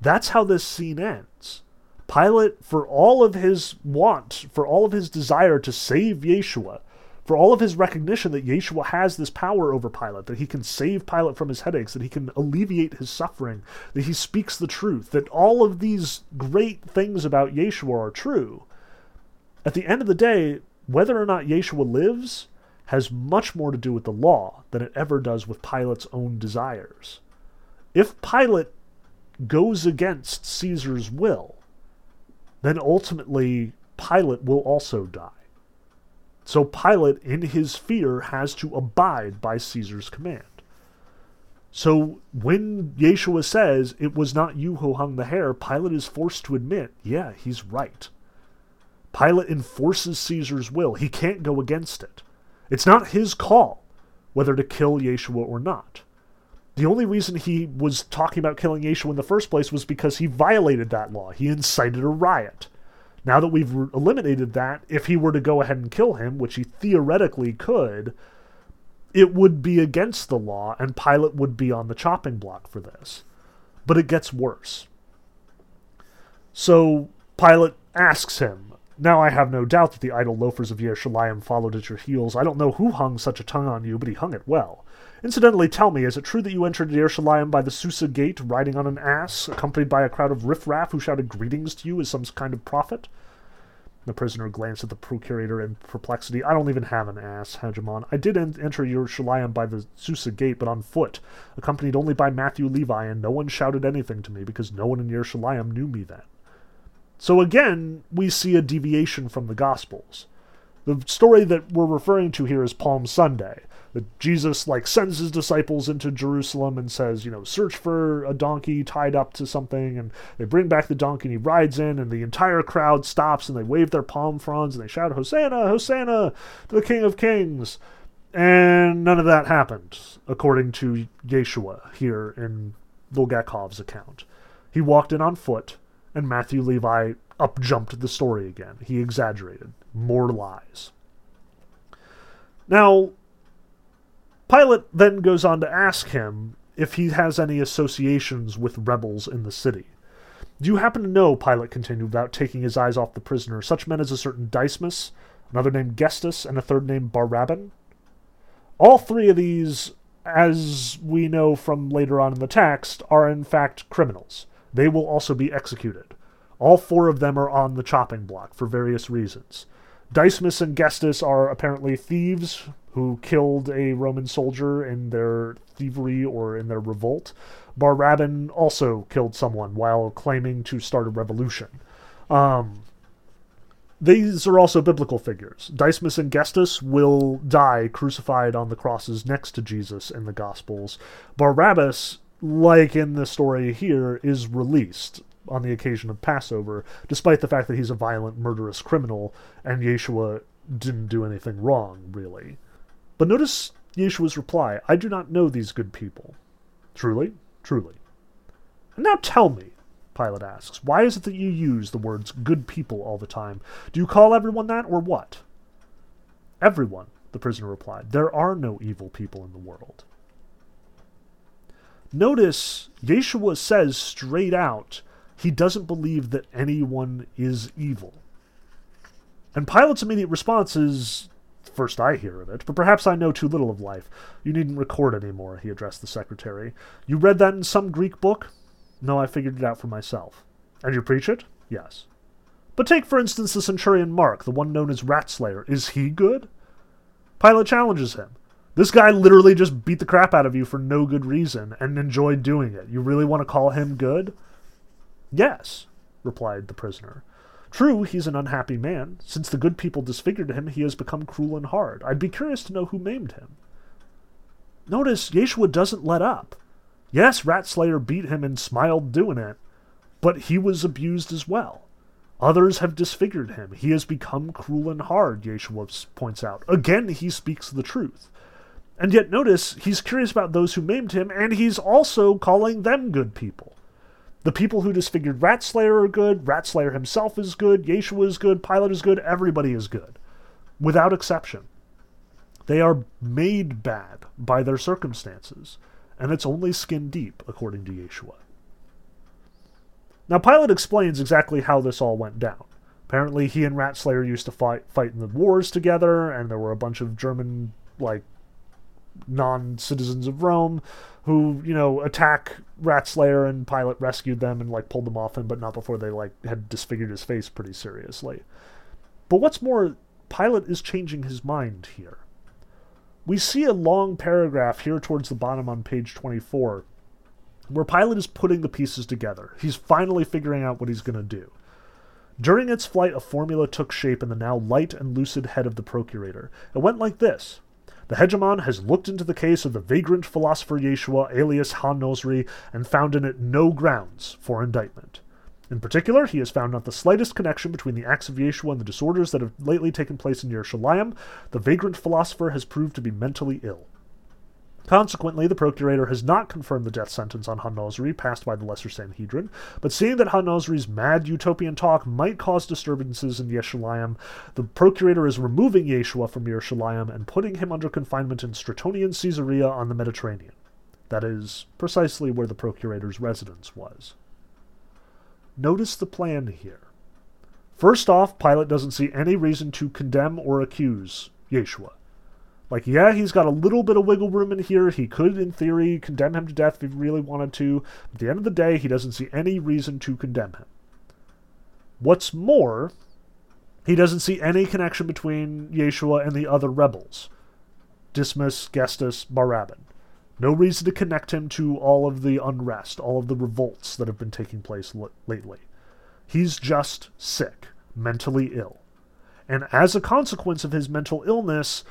That's how this scene ends. Pilate, for all of his want, for all of his desire to save Yeshua, for all of his recognition that Yeshua has this power over Pilate, that he can save Pilate from his headaches, that he can alleviate his suffering, that he speaks the truth, that all of these great things about Yeshua are true, at the end of the day, whether or not Yeshua lives has much more to do with the law than it ever does with Pilate's own desires. If Pilate goes against Caesar's will, then ultimately Pilate will also die. So Pilate, in his fear, has to abide by Caesar's command. So when Yeshua says, It was not you who hung the hair, Pilate is forced to admit, Yeah, he's right. Pilate enforces Caesar's will. He can't go against it. It's not his call whether to kill Yeshua or not. The only reason he was talking about killing Yeshua in the first place was because he violated that law. He incited a riot. Now that we've eliminated that, if he were to go ahead and kill him, which he theoretically could, it would be against the law, and Pilate would be on the chopping block for this. But it gets worse. So Pilate asks him, now I have no doubt that the idle loafers of Yerushalayim followed at your heels. I don't know who hung such a tongue on you, but he hung it well. Incidentally, tell me, is it true that you entered Yerushalayim by the Susa gate, riding on an ass, accompanied by a crowd of riffraff who shouted greetings to you as some kind of prophet? The prisoner glanced at the procurator in perplexity. I don't even have an ass, Hegemon. I did en- enter Yerushalayim by the Susa gate, but on foot, accompanied only by Matthew Levi, and no one shouted anything to me because no one in Yerushalayim knew me then. So again, we see a deviation from the Gospels. The story that we're referring to here is Palm Sunday. Jesus like sends his disciples into Jerusalem and says, you know, search for a donkey tied up to something, and they bring back the donkey and he rides in, and the entire crowd stops and they wave their palm fronds and they shout, Hosanna, Hosanna to the King of Kings. And none of that happened, according to Yeshua here in Bulgakov's account. He walked in on foot, And Matthew Levi up jumped the story again. He exaggerated. More lies. Now, Pilate then goes on to ask him if he has any associations with rebels in the city. Do you happen to know, Pilate continued without taking his eyes off the prisoner, such men as a certain Dismas, another named Gestas, and a third named Bar-Rabban? All three of these, as we know from later on in the text, are in fact criminals. They will also be executed. All four of them are on the chopping block for various reasons. Dismas and Gestas are apparently thieves who killed a Roman soldier in their thievery or in their revolt. Bar-Rabban also killed someone while claiming to start a revolution. Um, these are also biblical figures. Dismas and Gestas will die crucified on the crosses next to Jesus in the Gospels. Barabbas, like in the story here, is released on the occasion of Passover, despite the fact that he's a violent, murderous criminal, and Yeshua didn't do anything wrong, really. But notice Yeshua's reply I do not know these good people. Truly? Truly. And now tell me, Pilate asks, why is it that you use the words good people all the time? Do you call everyone that, or what? Everyone, the prisoner replied. There are no evil people in the world. Notice Yeshua says straight out he doesn't believe that anyone is evil. And Pilate's immediate response is first I hear of it, but perhaps I know too little of life. You needn't record any more, he addressed the secretary. You read that in some Greek book? No, I figured it out for myself. And you preach it? Yes. But take, for instance, the centurion Mark, the one known as Ratslayer. Is he good? Pilate challenges him. This guy literally just beat the crap out of you for no good reason and enjoyed doing it. You really want to call him good? Yes, replied the prisoner. True, he's an unhappy man. Since the good people disfigured him, he has become cruel and hard. I'd be curious to know who maimed him. Notice Yeshua doesn't let up. Yes, Ratslayer beat him and smiled doing it, but he was abused as well. Others have disfigured him. He has become cruel and hard, Yeshua points out. Again, he speaks the truth. And yet, notice, he's curious about those who maimed him, and he's also calling them good people. The people who disfigured Ratslayer are good, Ratslayer himself is good, Yeshua is good, Pilate is good, everybody is good. Without exception. They are made bad by their circumstances, and it's only skin deep, according to Yeshua. Now, Pilate explains exactly how this all went down. Apparently, he and Ratslayer used to fight fight in the wars together, and there were a bunch of German, like, non citizens of Rome who, you know, attack Ratslayer and Pilate rescued them and like pulled them off him, but not before they like had disfigured his face pretty seriously. But what's more, Pilate is changing his mind here. We see a long paragraph here towards the bottom on page 24 where Pilate is putting the pieces together. He's finally figuring out what he's going to do. During its flight, a formula took shape in the now light and lucid head of the procurator. It went like this the hegemon has looked into the case of the vagrant philosopher Yeshua, alias Ha-Nozri, and found in it no grounds for indictment. In particular, he has found not the slightest connection between the acts of Yeshua and the disorders that have lately taken place in Yerushalayim. The vagrant philosopher has proved to be mentally ill. Consequently, the procurator has not confirmed the death sentence on Ha-Nozri passed by the Lesser Sanhedrin, but seeing that Ha-Nozri's mad utopian talk might cause disturbances in Yerushalayim, the procurator is removing Yeshua from Yerushalayim and putting him under confinement in Stratonian Caesarea on the Mediterranean. That is precisely where the procurator's residence was. Notice the plan here. First off, Pilate doesn't see any reason to condemn or accuse Yeshua. Like, yeah, he's got a little bit of wiggle room in here. He could, in theory, condemn him to death if he really wanted to. At the end of the day, he doesn't see any reason to condemn him. What's more, he doesn't see any connection between Yeshua and the other rebels Dismas, Gestas, Bar-Rabban. No reason to connect him to all of the unrest, all of the revolts that have been taking place l- lately. He's just sick, mentally ill. And as a consequence of his mental illness,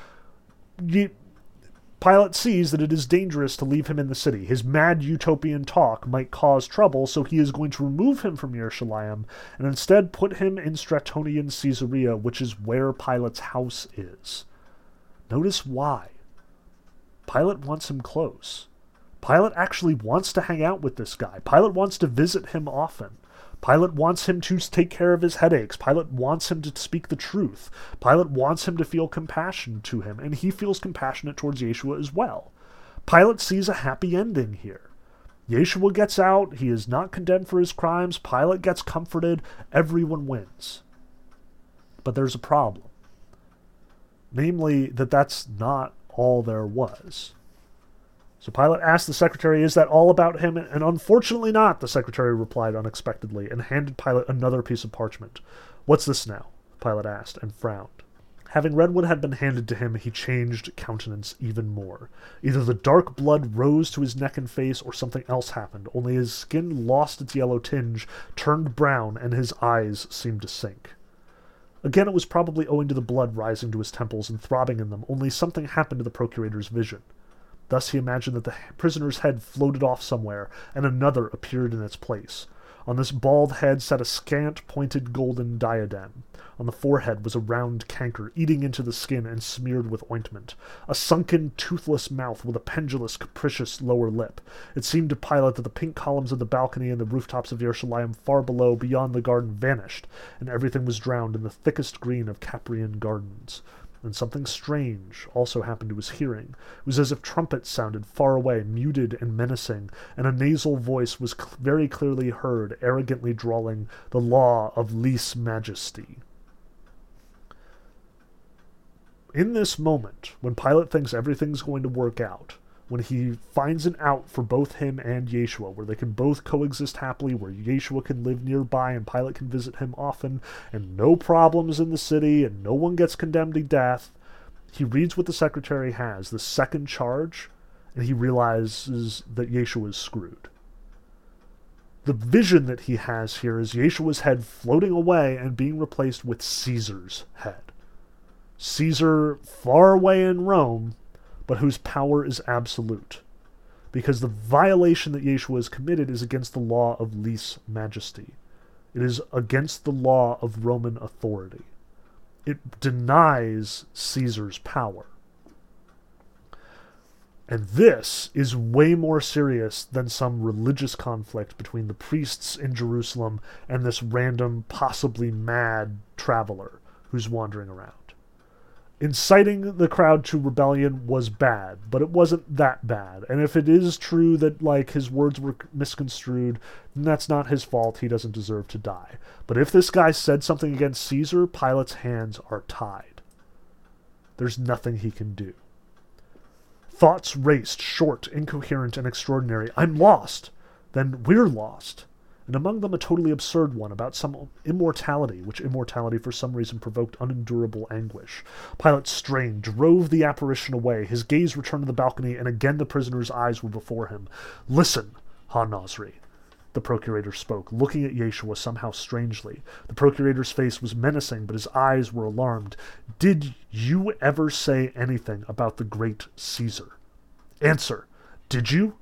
Pilate sees that it is dangerous to leave him in the city. His mad utopian talk might cause trouble, so he is going to remove him from Yerushalayim and instead put him in Stratonian Caesarea, which is where Pilate's house is. Notice why. Pilate wants him close. Pilate actually wants to hang out with this guy. Pilate wants to visit him often. Pilate wants him to take care of his headaches. Pilate wants him to speak the truth. Pilate wants him to feel compassion to him, and he feels compassionate towards Yeshua as well. Pilate sees a happy ending here. Yeshua gets out, he is not condemned for his crimes, Pilate gets comforted, everyone wins. But there's a problem. Namely, that that's not all there was. So Pilate asked the secretary, Is that all about him? And unfortunately not, the secretary replied unexpectedly, and handed Pilate another piece of parchment. What's this now? Pilate asked, and frowned. Having read what had been handed to him, he changed countenance even more. Either the dark blood rose to his neck and face, or something else happened, only his skin lost its yellow tinge, turned brown, and his eyes seemed to sink. Again, it was probably owing to the blood rising to his temples and throbbing in them, only something happened to the procurator's vision. Thus he imagined that the prisoner's head floated off somewhere, and another appeared in its place. On this bald head sat a scant, pointed golden diadem. On the forehead was a round canker, eating into the skin and smeared with ointment. A sunken, toothless mouth with a pendulous, capricious lower lip. It seemed to Pilate that the pink columns of the balcony and the rooftops of Jerusalem far below, beyond the garden, vanished, and everything was drowned in the thickest green of Capreian gardens and something strange also happened to his hearing. It was as if trumpets sounded far away, muted and menacing, and a nasal voice was cl- very clearly heard, arrogantly drawling the law of lese majesty. In this moment, when Pilate thinks everything's going to work out, when he finds an out for both him and Yeshua, where they can both coexist happily, where Yeshua can live nearby and Pilate can visit him often, and no problems in the city, and no one gets condemned to death. He reads what the secretary has, the second charge, and he realizes that Yeshua is screwed. The vision that he has here is Yeshua's head floating away and being replaced with Caesar's head. Caesar, far away in Rome, but whose power is absolute. Because the violation that Yeshua has committed is against the law of lese majesty. It is against the law of Roman authority. It denies Caesar's power. And this is way more serious than some religious conflict between the priests in Jerusalem and this random, possibly mad traveler who's wandering around inciting the crowd to rebellion was bad, but it wasn't that bad. And if it is true that like his words were misconstrued, then that's not his fault. He doesn't deserve to die. But if this guy said something against Caesar, Pilate's hands are tied. There's nothing he can do. Thoughts raced, short, incoherent, and extraordinary. I'm lost. Then we're lost and among them a totally absurd one about some immortality, which immortality for some reason provoked unendurable anguish. Pilate strained, drove the apparition away. His gaze returned to the balcony, and again the prisoner's eyes were before him. Listen, Ha-Nozri. The procurator spoke, looking at Yeshua somehow strangely. The procurator's face was menacing, but his eyes were alarmed. Did you ever say anything about the great Caesar? Answer. Did you?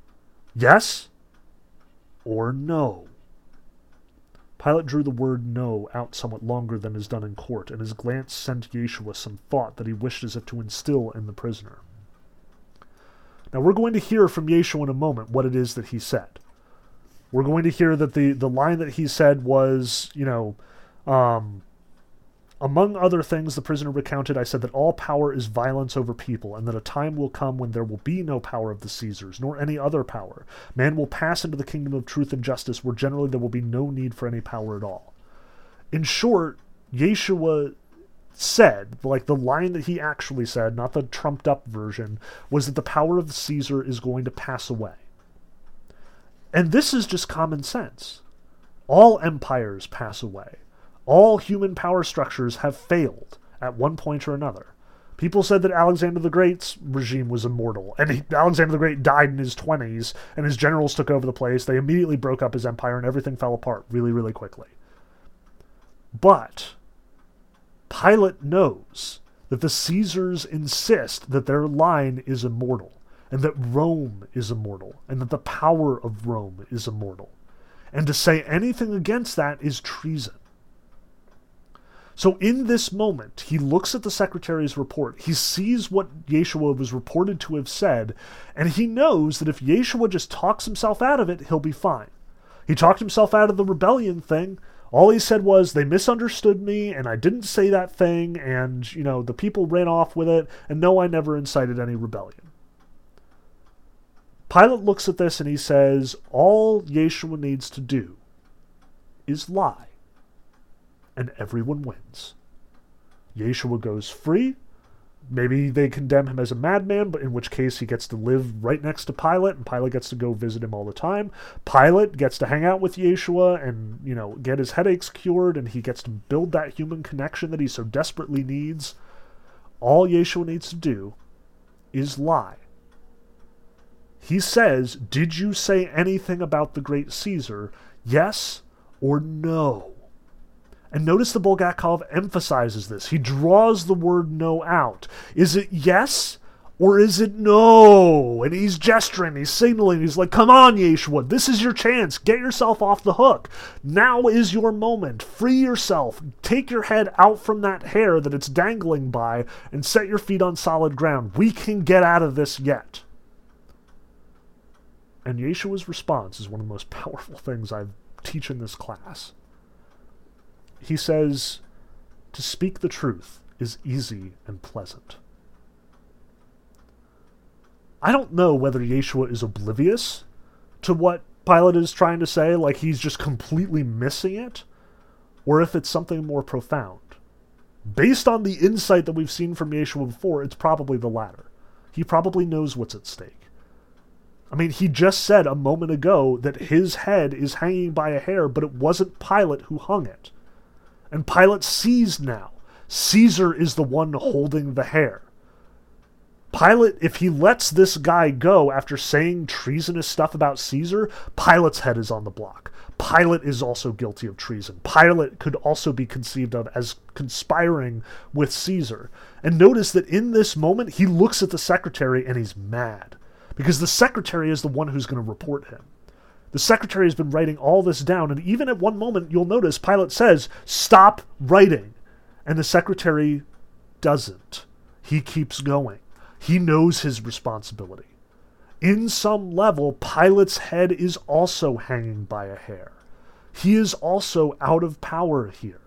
Yes? Or no? Pilate drew the word no out somewhat longer than is done in court, and his glance sent Yeshua some thought that he wished as if to instill in the prisoner. Now we're going to hear from Yeshua in a moment what it is that he said. We're going to hear that the, the line that he said was, you know, um, among other things, the prisoner recounted, I said that all power is violence over people, and that a time will come when there will be no power of the Caesars, nor any other power. Man will pass into the kingdom of truth and justice, where generally there will be no need for any power at all. In short, Yeshua said, like the line that he actually said, not the trumped up version, was that the power of the Caesar is going to pass away. And this is just common sense. All empires pass away. All human power structures have failed at one point or another. People said that Alexander the Great's regime was immortal, and he, Alexander the Great died in his 20s, and his generals took over the place. They immediately broke up his empire, and everything fell apart really, really quickly. But Pilate knows that the Caesars insist that their line is immortal, and that Rome is immortal, and that the power of Rome is immortal. And to say anything against that is treason. So in this moment, he looks at the secretary's report. He sees what Yeshua was reported to have said, and he knows that if Yeshua just talks himself out of it, he'll be fine. He talked himself out of the rebellion thing. All he said was they misunderstood me and I didn't say that thing and, you know, the people ran off with it and no, I never incited any rebellion. Pilate looks at this and he says, All Yeshua needs to do is lie, and everyone wins. Yeshua goes free. Maybe they condemn him as a madman, but in which case he gets to live right next to Pilate, and Pilate gets to go visit him all the time. Pilate gets to hang out with Yeshua and, you know, get his headaches cured, and he gets to build that human connection that he so desperately needs. All Yeshua needs to do is lie he says, Did you say anything about the great Caesar? Yes or no? And notice the Bulgakov emphasizes this. He draws the word no out. Is it yes or is it no? And he's gesturing, he's signaling, he's like, Come on, Yeshua, this is your chance. Get yourself off the hook. Now is your moment. Free yourself. Take your head out from that hair that it's dangling by and set your feet on solid ground. We can get out of this yet. And Yeshua's response is one of the most powerful things I teach in this class. He says, To speak the truth is easy and pleasant. I don't know whether Yeshua is oblivious to what Pilate is trying to say, like he's just completely missing it, or if it's something more profound. Based on the insight that we've seen from Yeshua before, it's probably the latter. He probably knows what's at stake. I mean, he just said a moment ago that his head is hanging by a hair, but it wasn't Pilate who hung it. And Pilate sees now. Caesar is the one holding the hair. Pilate, if he lets this guy go after saying treasonous stuff about Caesar, Pilate's head is on the block. Pilate is also guilty of treason. Pilate could also be conceived of as conspiring with Caesar. And notice that in this moment, he looks at the secretary and he's mad because the secretary is the one who's going to report him. The secretary has been writing all this down, and even at one moment, you'll notice Pilate says, Stop writing. And the secretary doesn't. He keeps going. He knows his responsibility. In some level, Pilate's head is also hanging by a hair. He is also out of power here.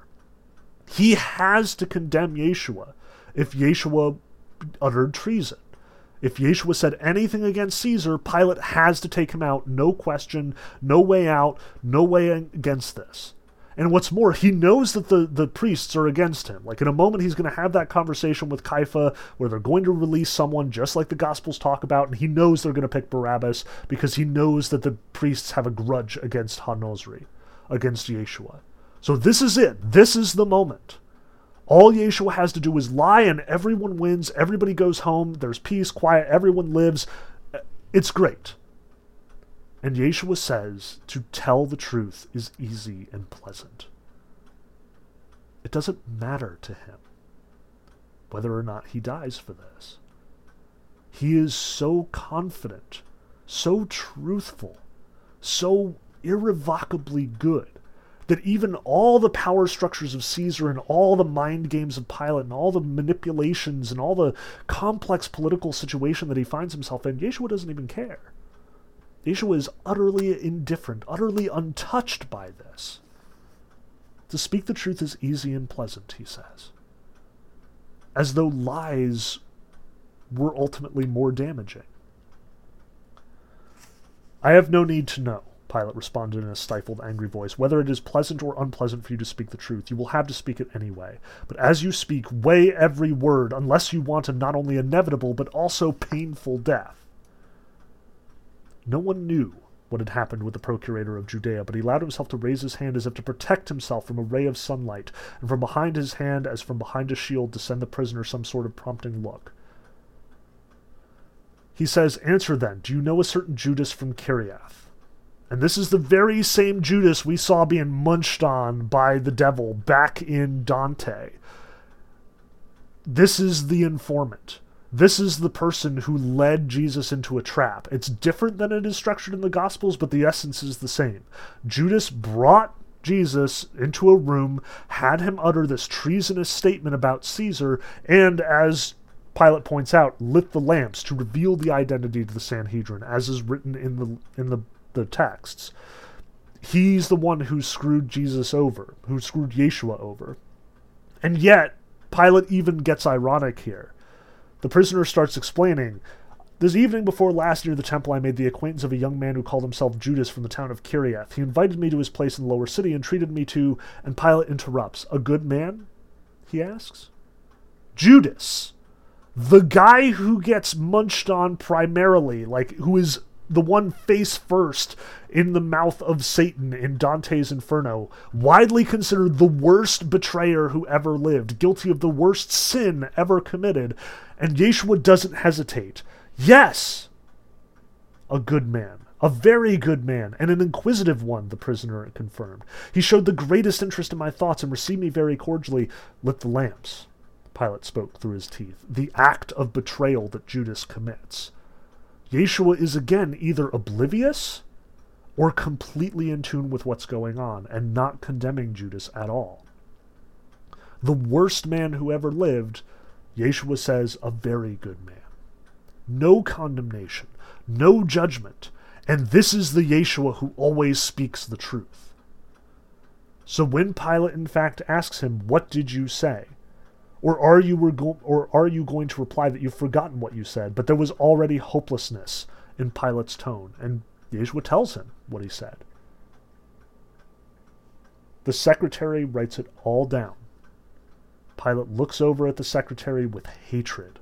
He has to condemn Yeshua if Yeshua uttered treason. If Yeshua said anything against Caesar, Pilate has to take him out. No question, no way out, no way against this. And what's more, he knows that the, the priests are against him. Like in a moment, he's going to have that conversation with Caiaphas where they're going to release someone just like the Gospels talk about, and he knows they're going to pick Barabbas because he knows that the priests have a grudge against Ha-Nozri, against Yeshua. So this is it. This is the moment. All Yeshua has to do is lie, and everyone wins. Everybody goes home. There's peace, quiet. Everyone lives. It's great. And Yeshua says to tell the truth is easy and pleasant. It doesn't matter to him whether or not he dies for this. He is so confident, so truthful, so irrevocably good that even all the power structures of Caesar and all the mind games of Pilate and all the manipulations and all the complex political situation that he finds himself in, Yeshua doesn't even care. Yeshua is utterly indifferent, utterly untouched by this. To speak the truth is easy and pleasant, he says. As though lies were ultimately more damaging. I have no need to know Pilate responded in a stifled, angry voice. Whether it is pleasant or unpleasant for you to speak the truth, you will have to speak it anyway. But as you speak, weigh every word, unless you want a not only inevitable, but also painful death. No one knew what had happened with the procurator of Judea, but he allowed himself to raise his hand as if to protect himself from a ray of sunlight, and from behind his hand, as from behind a shield, to send the prisoner some sort of prompting look. He says, Answer then, do you know a certain Judas from Kiriath? And this is the very same Judas we saw being munched on by the devil back in Dante. This is the informant. This is the person who led Jesus into a trap. It's different than it is structured in the Gospels, but the essence is the same. Judas brought Jesus into a room, had him utter this treasonous statement about Caesar, and as Pilate points out, lit the lamps to reveal the identity to the Sanhedrin, as is written in the in the the texts. he's the one who screwed Jesus over, who screwed Yeshua over. And yet, Pilate even gets ironic here. The prisoner starts explaining this evening before last near the temple, I made the acquaintance of a young man who called himself Judas from the town of Kiriath. He invited me to his place in the lower city and treated me to. And Pilate interrupts. A good man? He asks. Judas, the guy who gets munched on primarily, like who is the one face first in the mouth of Satan in Dante's Inferno, widely considered the worst betrayer who ever lived, guilty of the worst sin ever committed, and Yeshua doesn't hesitate. Yes! A good man. A very good man, and an inquisitive one, the prisoner confirmed. He showed the greatest interest in my thoughts and received me very cordially. Lit the lamps. Pilate spoke through his teeth. The act of betrayal that Judas commits. Yeshua is again either oblivious or completely in tune with what's going on and not condemning Judas at all. The worst man who ever lived, Yeshua says, a very good man no condemnation, no judgment, and this is the Yeshua who always speaks the truth. So when Pilate in fact asks him, "What did you say?" Or are you go- or are you going to reply that you've forgotten what you said? But there was already hopelessness in Pilate's tone, and Yeshua tells him what he said. The secretary writes it all down. Pilate looks over at the secretary with hatred,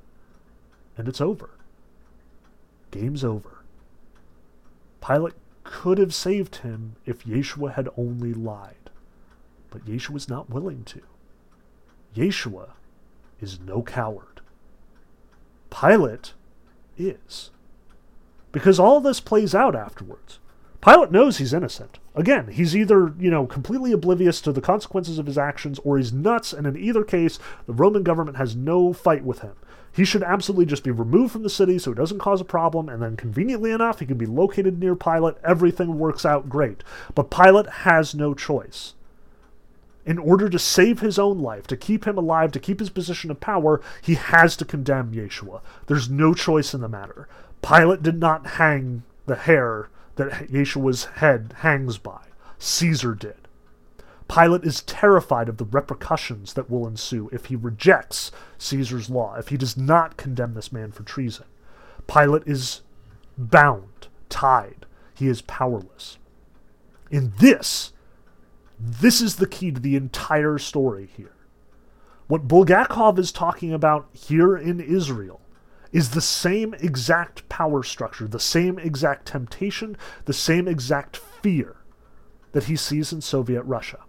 and it's over. Game's over. Pilate could have saved him if Yeshua had only lied, but Yeshua was not willing to. Yeshua is no coward. Pilate is. Because all this plays out afterwards. Pilate knows he's innocent. Again, he's either, you know, completely oblivious to the consequences of his actions or he's nuts, and in either case, the Roman government has no fight with him. He should absolutely just be removed from the city so it doesn't cause a problem, and then conveniently enough, he can be located near Pilate. Everything works out great. But Pilate has no choice. In order to save his own life, to keep him alive, to keep his position of power, he has to condemn Yeshua. There's no choice in the matter. Pilate did not hang the hair that Yeshua's head hangs by. Caesar did. Pilate is terrified of the repercussions that will ensue if he rejects Caesar's law, if he does not condemn this man for treason. Pilate is bound, tied. He is powerless. In this, this is the key to the entire story here. What Bulgakov is talking about here in Israel is the same exact power structure, the same exact temptation, the same exact fear that he sees in Soviet Russia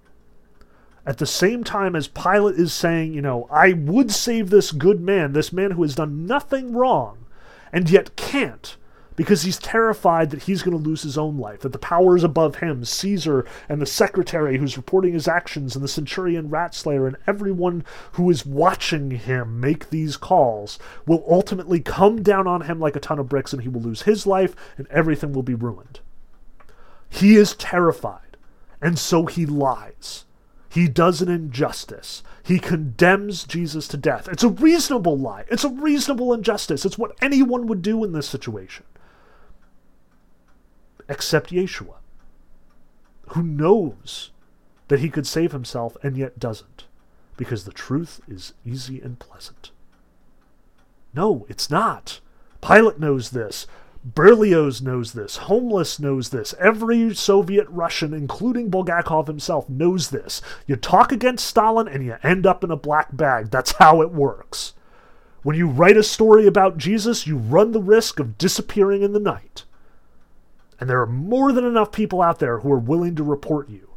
at the same time as Pilate is saying, you know, I would save this good man, this man who has done nothing wrong, and yet can't, because he's terrified that he's going to lose his own life, that the powers above him, Caesar and the secretary who's reporting his actions, and the centurion Ratslayer, and everyone who is watching him make these calls, will ultimately come down on him like a ton of bricks, and he will lose his life, and everything will be ruined. He is terrified, and so he lies he does an injustice. He condemns Jesus to death. It's a reasonable lie. It's a reasonable injustice. It's what anyone would do in this situation. Except Yeshua, who knows that he could save himself and yet doesn't, because the truth is easy and pleasant. No, it's not. Pilate knows this. Berlioz knows this. Homeless knows this. Every Soviet Russian, including Bulgakov himself, knows this. You talk against Stalin and you end up in a black bag. That's how it works. When you write a story about Jesus, you run the risk of disappearing in the night. And there are more than enough people out there who are willing to report you.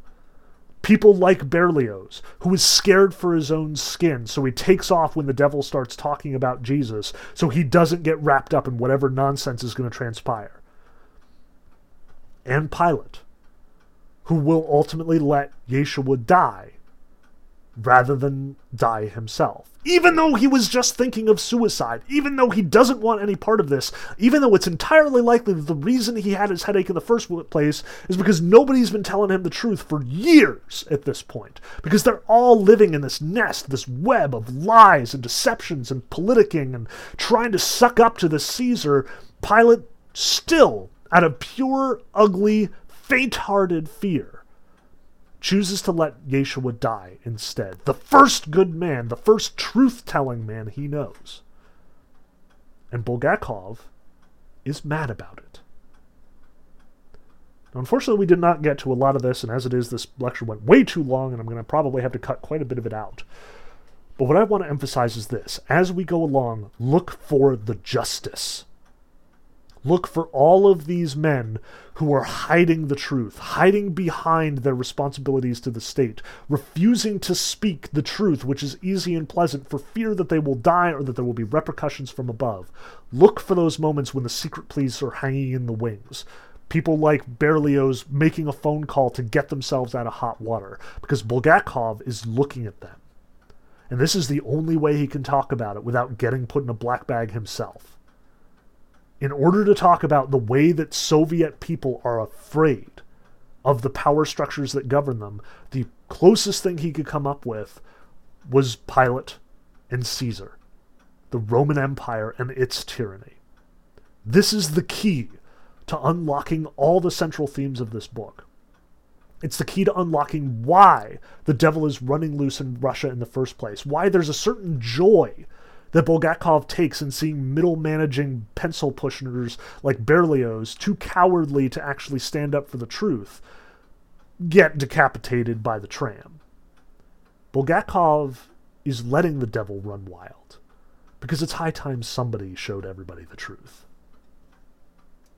People like Berlioz, who is scared for his own skin, so he takes off when the devil starts talking about Jesus, so he doesn't get wrapped up in whatever nonsense is going to transpire. And Pilate, who will ultimately let Yeshua die rather than die himself. Even though he was just thinking of suicide, even though he doesn't want any part of this, even though it's entirely likely that the reason he had his headache in the first place is because nobody's been telling him the truth for years at this point. Because they're all living in this nest, this web of lies and deceptions and politicking and trying to suck up to the Caesar, Pilate still, out of pure, ugly faint hearted fear, chooses to let Yeshua die instead. The first good man, the first truth telling man he knows. And Bulgakov is mad about it. Now, unfortunately, we did not get to a lot of this, and as it is, this lecture went way too long, and I'm going to probably have to cut quite a bit of it out. But what I want to emphasize is this as we go along, look for the justice. Look for all of these men who are hiding the truth, hiding behind their responsibilities to the state, refusing to speak the truth, which is easy and pleasant, for fear that they will die or that there will be repercussions from above. Look for those moments when the secret police are hanging in the wings. People like Berlioz making a phone call to get themselves out of hot water, because Bulgakov is looking at them. And this is the only way he can talk about it without getting put in a black bag himself. In order to talk about the way that Soviet people are afraid of the power structures that govern them, the closest thing he could come up with was Pilate and Caesar, the Roman Empire and its tyranny. This is the key to unlocking all the central themes of this book. It's the key to unlocking why the devil is running loose in Russia in the first place, why there's a certain joy that Bulgakov takes in seeing middle managing pencil pushers like Berlioz, too cowardly to actually stand up for the truth, get decapitated by the tram. Bulgakov is letting the devil run wild because it's high time somebody showed everybody the truth.